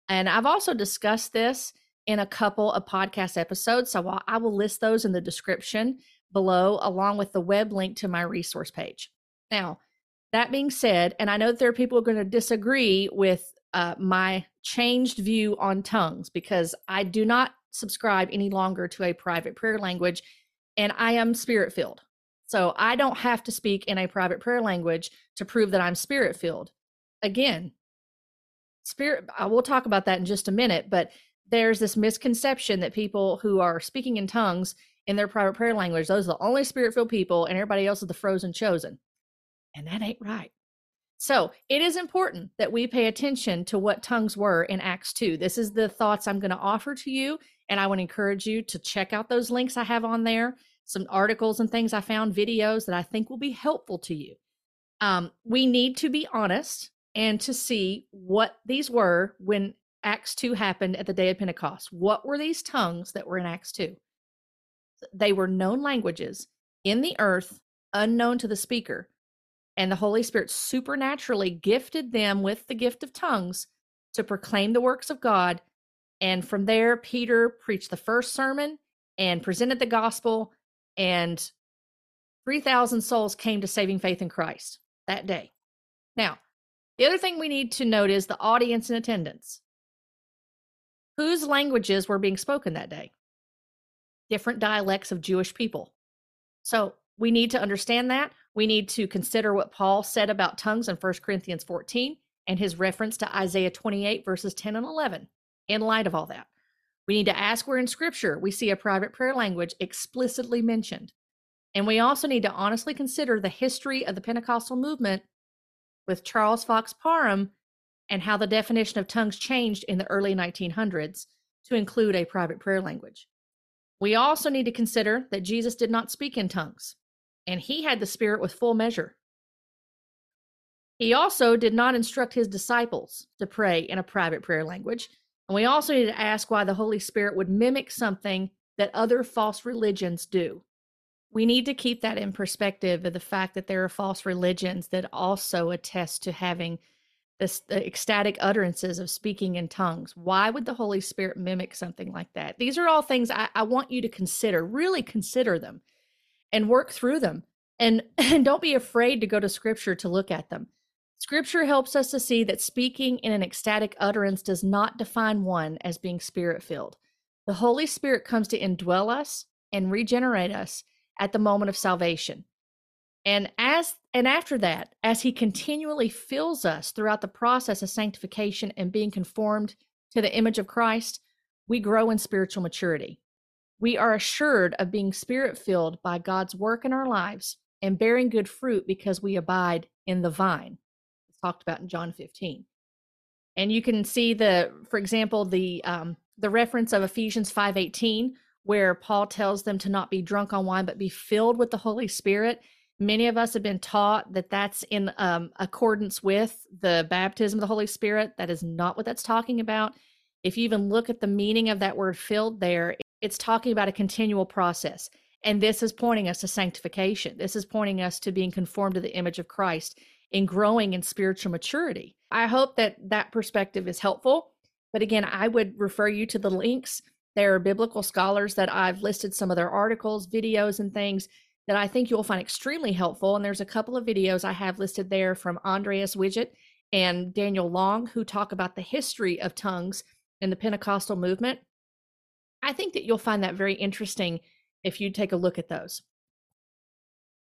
And I've also discussed this in a couple of podcast episodes. So I will list those in the description below, along with the web link to my resource page. Now, that being said, and I know that there are people who are going to disagree with uh, my changed view on tongues because I do not subscribe any longer to a private prayer language and I am spirit filled. So I don't have to speak in a private prayer language to prove that I'm spirit filled. Again, spirit, I will talk about that in just a minute, but there's this misconception that people who are speaking in tongues in their private prayer language, those are the only spirit filled people, and everybody else is the frozen chosen. And that ain't right. So it is important that we pay attention to what tongues were in Acts 2. This is the thoughts I'm going to offer to you. And I would encourage you to check out those links I have on there, some articles and things I found, videos that I think will be helpful to you. Um, we need to be honest and to see what these were when Acts 2 happened at the day of Pentecost. What were these tongues that were in Acts 2? They were known languages in the earth, unknown to the speaker and the Holy Spirit supernaturally gifted them with the gift of tongues to proclaim the works of God. And from there, Peter preached the first sermon and presented the gospel, and 3,000 souls came to saving faith in Christ that day. Now, the other thing we need to note is the audience in attendance. Whose languages were being spoken that day? Different dialects of Jewish people. So we need to understand that. We need to consider what Paul said about tongues in 1 Corinthians 14 and his reference to Isaiah 28, verses 10 and 11. In light of all that, we need to ask where in Scripture we see a private prayer language explicitly mentioned. And we also need to honestly consider the history of the Pentecostal movement with Charles Fox Parham and how the definition of tongues changed in the early 1900s to include a private prayer language. We also need to consider that Jesus did not speak in tongues. And he had the Spirit with full measure. He also did not instruct his disciples to pray in a private prayer language. And we also need to ask why the Holy Spirit would mimic something that other false religions do. We need to keep that in perspective of the fact that there are false religions that also attest to having this the ecstatic utterances of speaking in tongues. Why would the Holy Spirit mimic something like that? These are all things I, I want you to consider, really consider them and work through them. And, [LAUGHS] and don't be afraid to go to scripture to look at them. Scripture helps us to see that speaking in an ecstatic utterance does not define one as being spirit filled. The Holy Spirit comes to indwell us and regenerate us at the moment of salvation. And as and after that, as he continually fills us throughout the process of sanctification and being conformed to the image of Christ, we grow in spiritual maturity. We are assured of being spirit filled by God's work in our lives and bearing good fruit because we abide in the vine. It's talked about in John 15. And you can see the, for example, the um, the reference of Ephesians 5:18, where Paul tells them to not be drunk on wine, but be filled with the Holy Spirit. Many of us have been taught that that's in um, accordance with the baptism of the Holy Spirit. That is not what that's talking about. If you even look at the meaning of that word filled there, it's talking about a continual process. And this is pointing us to sanctification. This is pointing us to being conformed to the image of Christ in growing in spiritual maturity. I hope that that perspective is helpful. But again, I would refer you to the links. There are biblical scholars that I've listed some of their articles, videos, and things that I think you'll find extremely helpful. And there's a couple of videos I have listed there from Andreas Widget and Daniel Long, who talk about the history of tongues in the Pentecostal movement. I think that you'll find that very interesting if you take a look at those.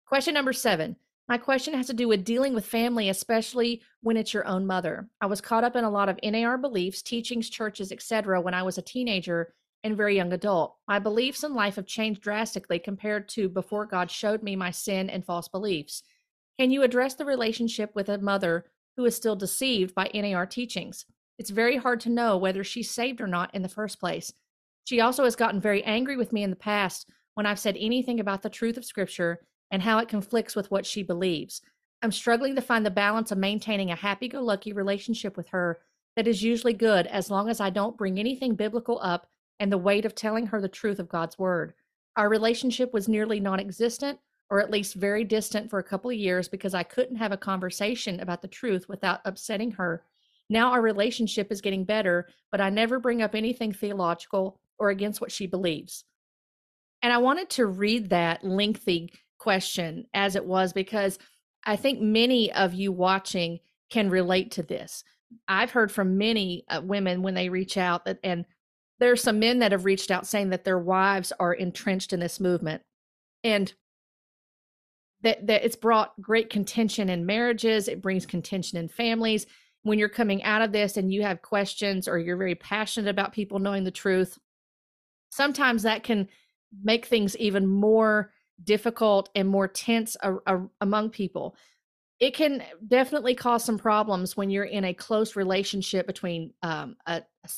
Question number seven. My question has to do with dealing with family, especially when it's your own mother. I was caught up in a lot of NAR beliefs, teachings, churches, etc. when I was a teenager and very young adult. My beliefs in life have changed drastically compared to before God showed me my sin and false beliefs. Can you address the relationship with a mother who is still deceived by NAR teachings? It's very hard to know whether she's saved or not in the first place. She also has gotten very angry with me in the past when I've said anything about the truth of Scripture and how it conflicts with what she believes. I'm struggling to find the balance of maintaining a happy go lucky relationship with her that is usually good as long as I don't bring anything biblical up and the weight of telling her the truth of God's word. Our relationship was nearly non existent, or at least very distant for a couple of years because I couldn't have a conversation about the truth without upsetting her. Now our relationship is getting better, but I never bring up anything theological or against what she believes. And I wanted to read that lengthy question as it was because I think many of you watching can relate to this. I've heard from many uh, women when they reach out that, and there are some men that have reached out saying that their wives are entrenched in this movement and that, that it's brought great contention in marriages it brings contention in families when you're coming out of this and you have questions or you're very passionate about people knowing the truth sometimes that can make things even more difficult and more tense a, a, among people it can definitely cause some problems when you're in a close relationship between um, a, a,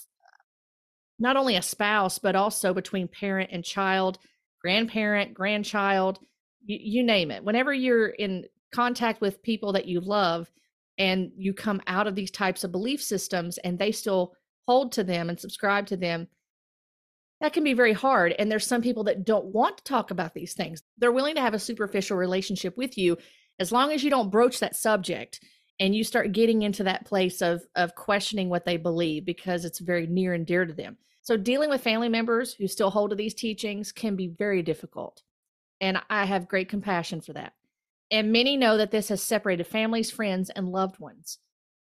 not only a spouse, but also between parent and child, grandparent, grandchild, you, you name it. Whenever you're in contact with people that you love and you come out of these types of belief systems and they still hold to them and subscribe to them, that can be very hard. And there's some people that don't want to talk about these things. They're willing to have a superficial relationship with you as long as you don't broach that subject and you start getting into that place of of questioning what they believe because it's very near and dear to them. So, dealing with family members who still hold to these teachings can be very difficult. And I have great compassion for that. And many know that this has separated families, friends, and loved ones.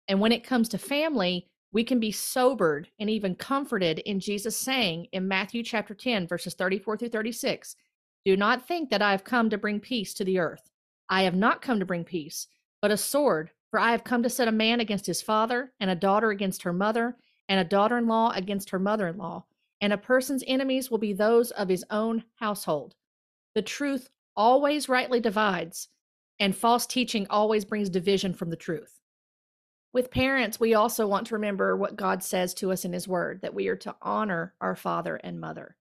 And when it comes to family, we can be sobered and even comforted in Jesus saying in Matthew chapter 10, verses 34 through 36 Do not think that I have come to bring peace to the earth. I have not come to bring peace, but a sword. For I have come to set a man against his father, and a daughter against her mother, and a daughter in law against her mother in law, and a person's enemies will be those of his own household. The truth always rightly divides, and false teaching always brings division from the truth. With parents, we also want to remember what God says to us in His Word that we are to honor our father and mother.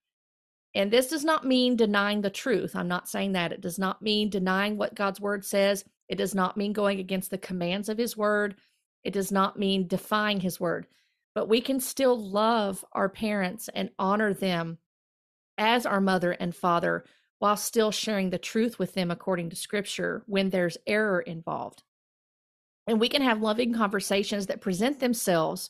And this does not mean denying the truth. I'm not saying that. It does not mean denying what God's word says. It does not mean going against the commands of his word. It does not mean defying his word. But we can still love our parents and honor them as our mother and father while still sharing the truth with them according to scripture when there's error involved. And we can have loving conversations that present themselves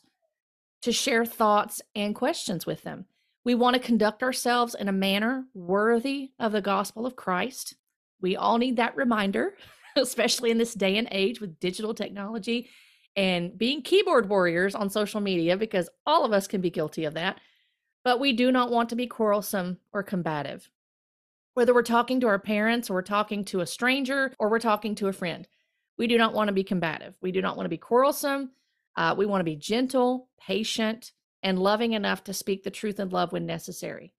to share thoughts and questions with them. We want to conduct ourselves in a manner worthy of the gospel of Christ. We all need that reminder, [LAUGHS] especially in this day and age with digital technology and being keyboard warriors on social media, because all of us can be guilty of that. But we do not want to be quarrelsome or combative. Whether we're talking to our parents or we're talking to a stranger or we're talking to a friend, we do not want to be combative. We do not want to be quarrelsome. Uh, we want to be gentle, patient, and loving enough to speak the truth in love when necessary.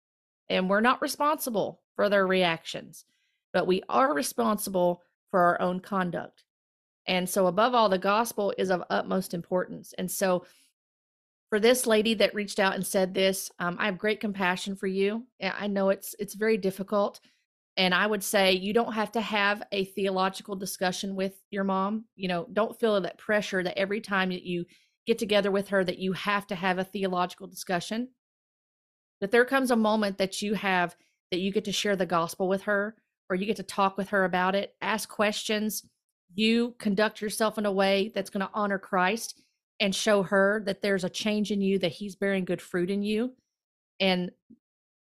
And we're not responsible for their reactions, but we are responsible for our own conduct. And so, above all, the gospel is of utmost importance. And so, for this lady that reached out and said this, um, I have great compassion for you. I know it's it's very difficult, and I would say you don't have to have a theological discussion with your mom. You know, don't feel that pressure that every time that you get together with her that you have to have a theological discussion. That there comes a moment that you have that you get to share the gospel with her or you get to talk with her about it, ask questions. You conduct yourself in a way that's going to honor Christ and show her that there's a change in you, that He's bearing good fruit in you. And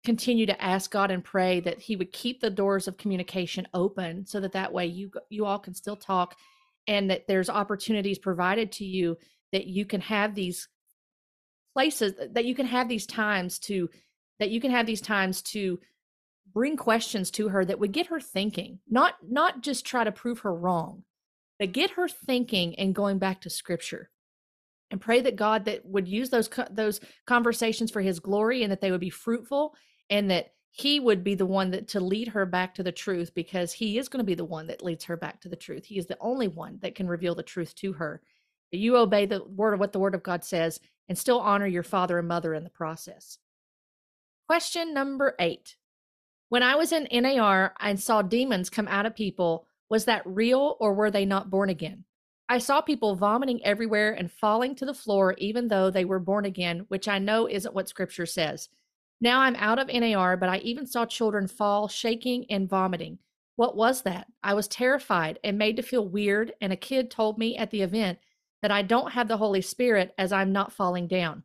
continue to ask God and pray that He would keep the doors of communication open so that that way you you all can still talk and that there's opportunities provided to you that you can have these places that you can have these times to that you can have these times to bring questions to her that would get her thinking not not just try to prove her wrong but get her thinking and going back to scripture and pray that god that would use those those conversations for his glory and that they would be fruitful and that he would be the one that to lead her back to the truth because he is going to be the one that leads her back to the truth he is the only one that can reveal the truth to her you obey the word of what the word of God says and still honor your father and mother in the process. Question number eight. When I was in NAR and saw demons come out of people, was that real or were they not born again? I saw people vomiting everywhere and falling to the floor even though they were born again, which I know isn't what scripture says. Now I'm out of NAR, but I even saw children fall, shaking and vomiting. What was that? I was terrified and made to feel weird, and a kid told me at the event that I don't have the Holy Spirit as I'm not falling down.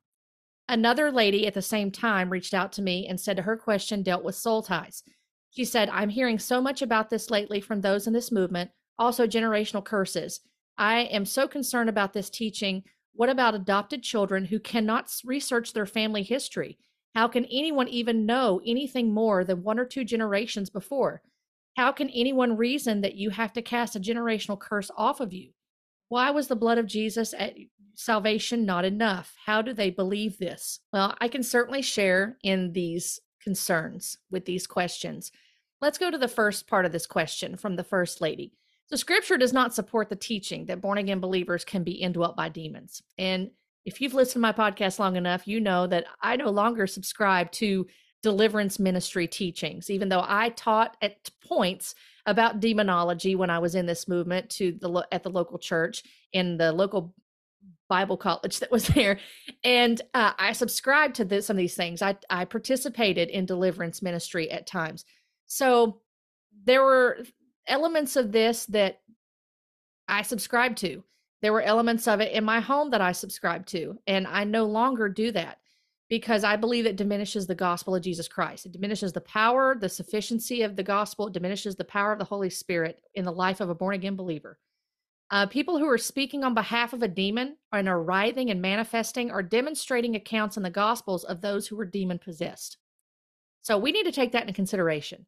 Another lady at the same time reached out to me and said her question dealt with soul ties. She said, I'm hearing so much about this lately from those in this movement, also generational curses. I am so concerned about this teaching. What about adopted children who cannot research their family history? How can anyone even know anything more than one or two generations before? How can anyone reason that you have to cast a generational curse off of you? Why was the blood of Jesus at salvation not enough? How do they believe this? Well, I can certainly share in these concerns with these questions. Let's go to the first part of this question from the first lady. So, scripture does not support the teaching that born again believers can be indwelt by demons. And if you've listened to my podcast long enough, you know that I no longer subscribe to deliverance ministry teachings, even though I taught at points about demonology when I was in this movement to the at the local church in the local Bible college [LAUGHS] that was there, and uh, I subscribed to this, some of these things. I I participated in deliverance ministry at times, so there were elements of this that I subscribed to. There were elements of it in my home that I subscribed to, and I no longer do that because I believe it diminishes the gospel of Jesus Christ. It diminishes the power, the sufficiency of the gospel, it diminishes the power of the Holy Spirit in the life of a born again believer. Uh, people who are speaking on behalf of a demon and are writhing and manifesting are demonstrating accounts in the gospels of those who were demon possessed. So we need to take that into consideration.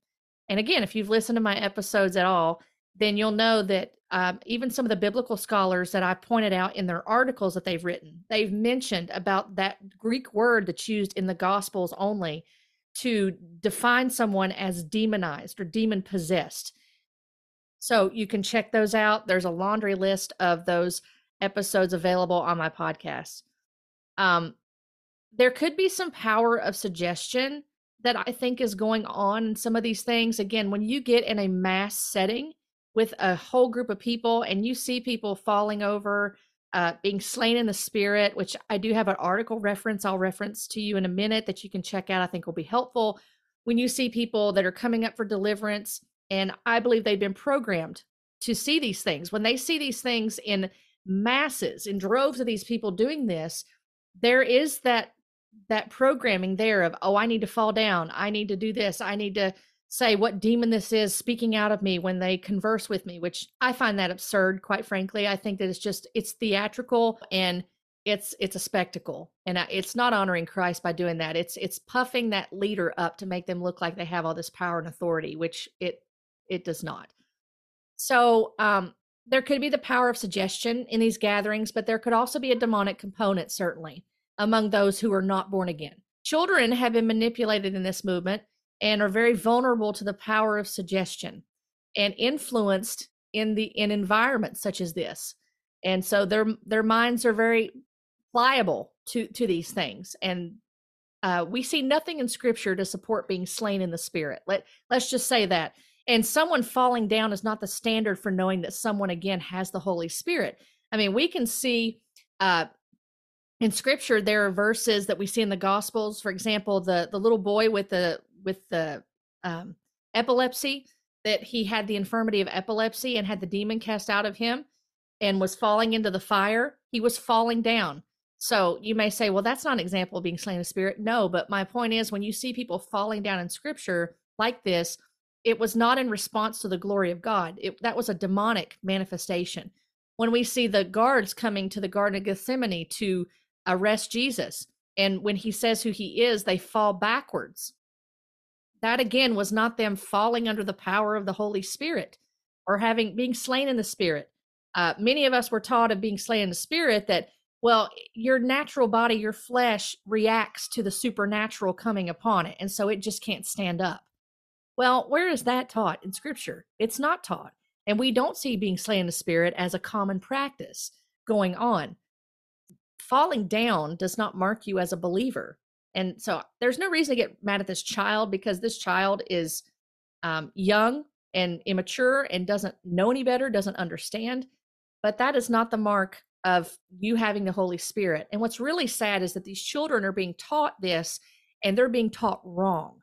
And again, if you've listened to my episodes at all, then you'll know that um, even some of the biblical scholars that I pointed out in their articles that they've written, they've mentioned about that Greek word that's used in the Gospels only to define someone as demonized or demon possessed. So you can check those out. There's a laundry list of those episodes available on my podcast. Um, there could be some power of suggestion that I think is going on in some of these things. Again, when you get in a mass setting with a whole group of people and you see people falling over, uh, being slain in the spirit, which I do have an article reference I'll reference to you in a minute that you can check out, I think will be helpful. When you see people that are coming up for deliverance, and I believe they've been programmed to see these things, when they see these things in masses, in droves of these people doing this, there is that that programming there of oh i need to fall down. I need to do this. I need to say what demon this is speaking out of me when they converse with me which i find that absurd quite frankly. I think that it's just it's theatrical and it's it's a spectacle. And it's not honoring christ by doing that. It's it's puffing that leader up to make them look like they have all this power and authority which it it does not. So um there could be the power of suggestion in these gatherings but there could also be a demonic component certainly among those who are not born again. Children have been manipulated in this movement and are very vulnerable to the power of suggestion and influenced in the in environments such as this. And so their their minds are very pliable to to these things and uh, we see nothing in scripture to support being slain in the spirit. Let let's just say that. And someone falling down is not the standard for knowing that someone again has the Holy Spirit. I mean, we can see uh, in scripture there are verses that we see in the gospels for example the the little boy with the with the um, epilepsy that he had the infirmity of epilepsy and had the demon cast out of him and was falling into the fire he was falling down so you may say well that's not an example of being slain of spirit no but my point is when you see people falling down in scripture like this it was not in response to the glory of god it, that was a demonic manifestation when we see the guards coming to the garden of gethsemane to arrest Jesus. And when he says who he is, they fall backwards. That again was not them falling under the power of the Holy Spirit or having being slain in the Spirit. Uh, many of us were taught of being slain in the Spirit that, well, your natural body, your flesh reacts to the supernatural coming upon it. And so it just can't stand up. Well, where is that taught in Scripture? It's not taught. And we don't see being slain in the Spirit as a common practice going on falling down does not mark you as a believer. And so there's no reason to get mad at this child because this child is um, young and immature and doesn't know any better, doesn't understand. But that is not the mark of you having the Holy Spirit. And what's really sad is that these children are being taught this and they're being taught wrong.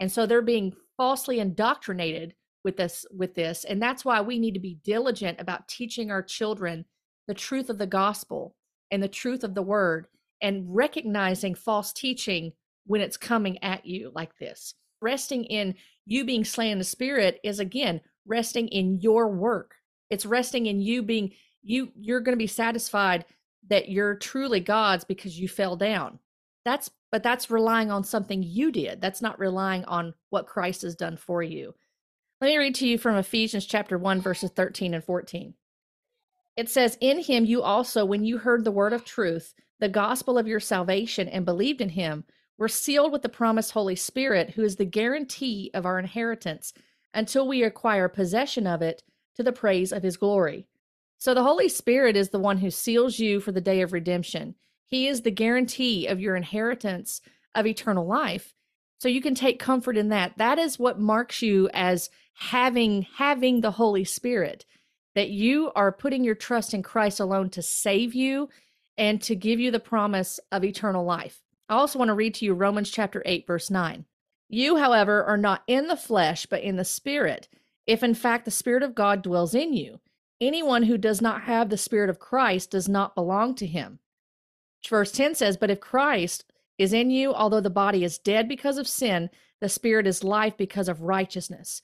And so they're being falsely indoctrinated with this with this and that's why we need to be diligent about teaching our children the truth of the gospel and the truth of the word and recognizing false teaching when it's coming at you like this. Resting in you being slain in the spirit is again resting in your work. It's resting in you being you you're going to be satisfied that you're truly God's because you fell down. That's but that's relying on something you did. That's not relying on what Christ has done for you. Let me read to you from Ephesians chapter 1 verses 13 and 14. It says, In him you also, when you heard the word of truth, the gospel of your salvation, and believed in him, were sealed with the promised Holy Spirit, who is the guarantee of our inheritance until we acquire possession of it to the praise of his glory. So the Holy Spirit is the one who seals you for the day of redemption. He is the guarantee of your inheritance of eternal life. So you can take comfort in that. That is what marks you as having having the Holy Spirit that you are putting your trust in Christ alone to save you and to give you the promise of eternal life. I also want to read to you Romans chapter 8, verse 9. You, however, are not in the flesh, but in the Spirit, if in fact the Spirit of God dwells in you. Anyone who does not have the Spirit of Christ does not belong to him. Verse 10 says, But if Christ is in you, although the body is dead because of sin, the Spirit is life because of righteousness.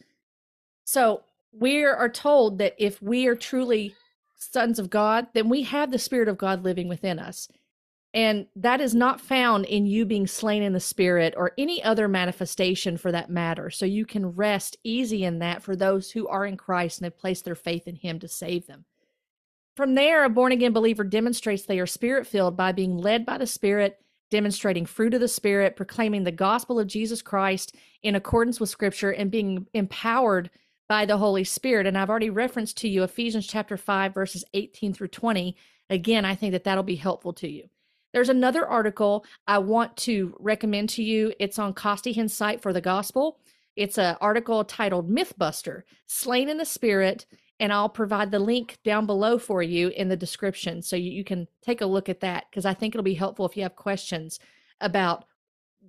So we are told that if we are truly sons of God, then we have the Spirit of God living within us. And that is not found in you being slain in the Spirit or any other manifestation for that matter. So you can rest easy in that for those who are in Christ and have placed their faith in Him to save them. From there, a born again believer demonstrates they are spirit filled by being led by the Spirit, demonstrating fruit of the Spirit, proclaiming the gospel of Jesus Christ in accordance with Scripture, and being empowered by the Holy Spirit. And I've already referenced to you Ephesians chapter 5, verses 18 through 20. Again, I think that that'll be helpful to you. There's another article I want to recommend to you. It's on Costi site for the Gospel. It's an article titled Mythbuster Slain in the Spirit. And I'll provide the link down below for you in the description so you, you can take a look at that because I think it'll be helpful if you have questions about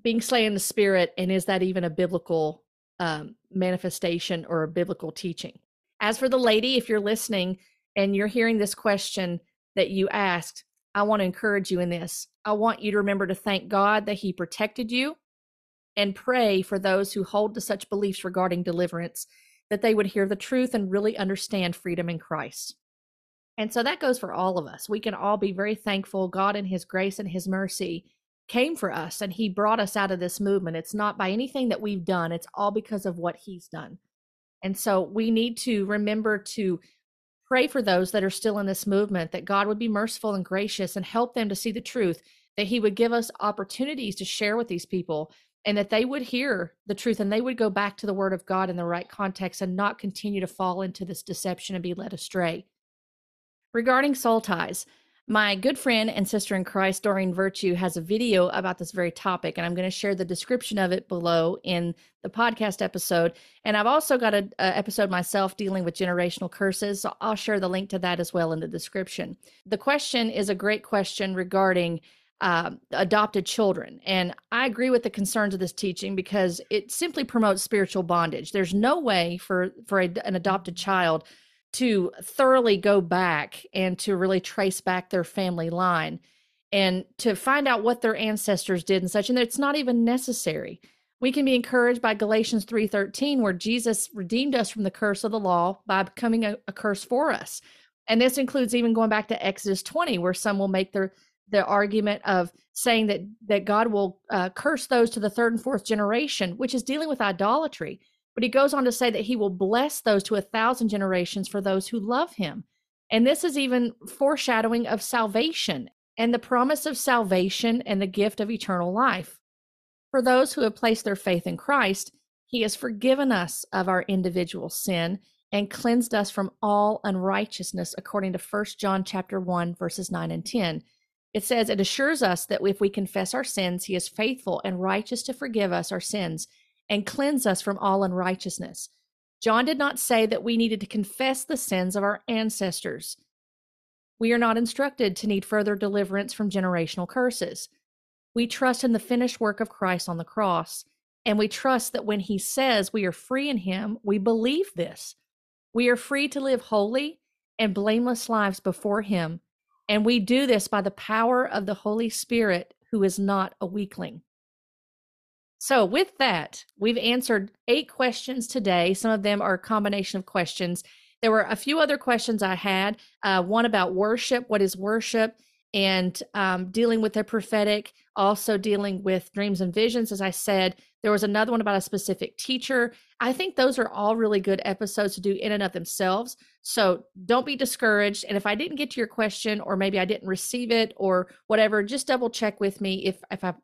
being slain in the spirit and is that even a biblical um, manifestation or a biblical teaching. As for the lady, if you're listening and you're hearing this question that you asked, I want to encourage you in this. I want you to remember to thank God that He protected you and pray for those who hold to such beliefs regarding deliverance that they would hear the truth and really understand freedom in Christ. And so that goes for all of us. We can all be very thankful. God, in His grace and His mercy, came for us and He brought us out of this movement. It's not by anything that we've done, it's all because of what He's done. And so we need to remember to pray for those that are still in this movement that God would be merciful and gracious and help them to see the truth, that He would give us opportunities to share with these people and that they would hear the truth and they would go back to the Word of God in the right context and not continue to fall into this deception and be led astray. Regarding soul ties, my good friend and sister in Christ, Doreen Virtue, has a video about this very topic, and I'm going to share the description of it below in the podcast episode. And I've also got an episode myself dealing with generational curses, so I'll share the link to that as well in the description. The question is a great question regarding uh, adopted children. And I agree with the concerns of this teaching because it simply promotes spiritual bondage. There's no way for, for a, an adopted child to thoroughly go back and to really trace back their family line and to find out what their ancestors did and such and it's not even necessary. We can be encouraged by galatians 3.13 where jesus redeemed us from the curse of the law by becoming a, a curse for us. And this includes even going back to exodus 20 where some will make their the argument of saying that that god will uh, curse those to the third and fourth generation which is dealing with idolatry but he goes on to say that he will bless those to a thousand generations for those who love him. And this is even foreshadowing of salvation and the promise of salvation and the gift of eternal life. For those who have placed their faith in Christ, he has forgiven us of our individual sin and cleansed us from all unrighteousness according to 1 John chapter 1 verses 9 and 10. It says it assures us that if we confess our sins, he is faithful and righteous to forgive us our sins and cleanse us from all unrighteousness. John did not say that we needed to confess the sins of our ancestors. We are not instructed to need further deliverance from generational curses. We trust in the finished work of Christ on the cross, and we trust that when he says we are free in him, we believe this. We are free to live holy and blameless lives before him, and we do this by the power of the Holy Spirit, who is not a weakling. So, with that, we've answered eight questions today. Some of them are a combination of questions. There were a few other questions I had. Uh, one about worship what is worship? And um, dealing with the prophetic, also dealing with dreams and visions. As I said, there was another one about a specific teacher. I think those are all really good episodes to do in and of themselves. So don't be discouraged. And if I didn't get to your question, or maybe I didn't receive it, or whatever, just double check with me if if I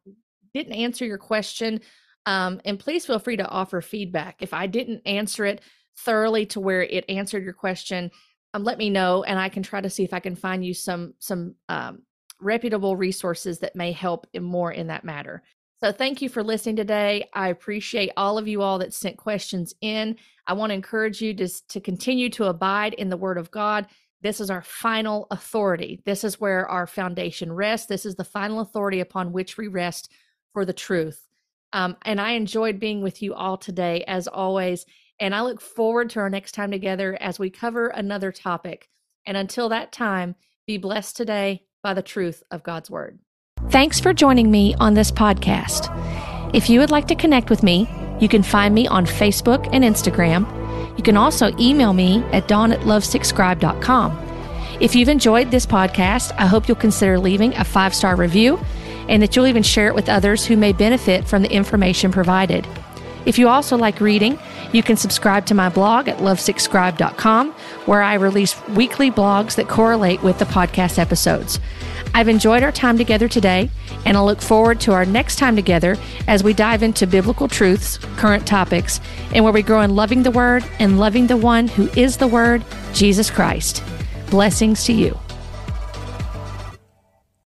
didn't answer your question, um, and please feel free to offer feedback. If I didn't answer it thoroughly to where it answered your question, um, let me know, and I can try to see if I can find you some some um, reputable resources that may help in more in that matter. So thank you for listening today. I appreciate all of you all that sent questions in. I want to encourage you to, to continue to abide in the Word of God. This is our final authority. This is where our foundation rests. This is the final authority upon which we rest for the truth. Um, and I enjoyed being with you all today, as always. And I look forward to our next time together as we cover another topic. And until that time, be blessed today by the truth of God's Word. Thanks for joining me on this podcast. If you would like to connect with me, you can find me on Facebook and Instagram. You can also email me at dawn at lovesickscribe.com. If you've enjoyed this podcast, I hope you'll consider leaving a five star review and that you'll even share it with others who may benefit from the information provided. If you also like reading, you can subscribe to my blog at lovesickscribe.com, where I release weekly blogs that correlate with the podcast episodes. I've enjoyed our time together today, and I look forward to our next time together as we dive into biblical truths, current topics, and where we grow in loving the Word and loving the one who is the Word, Jesus Christ. Blessings to you.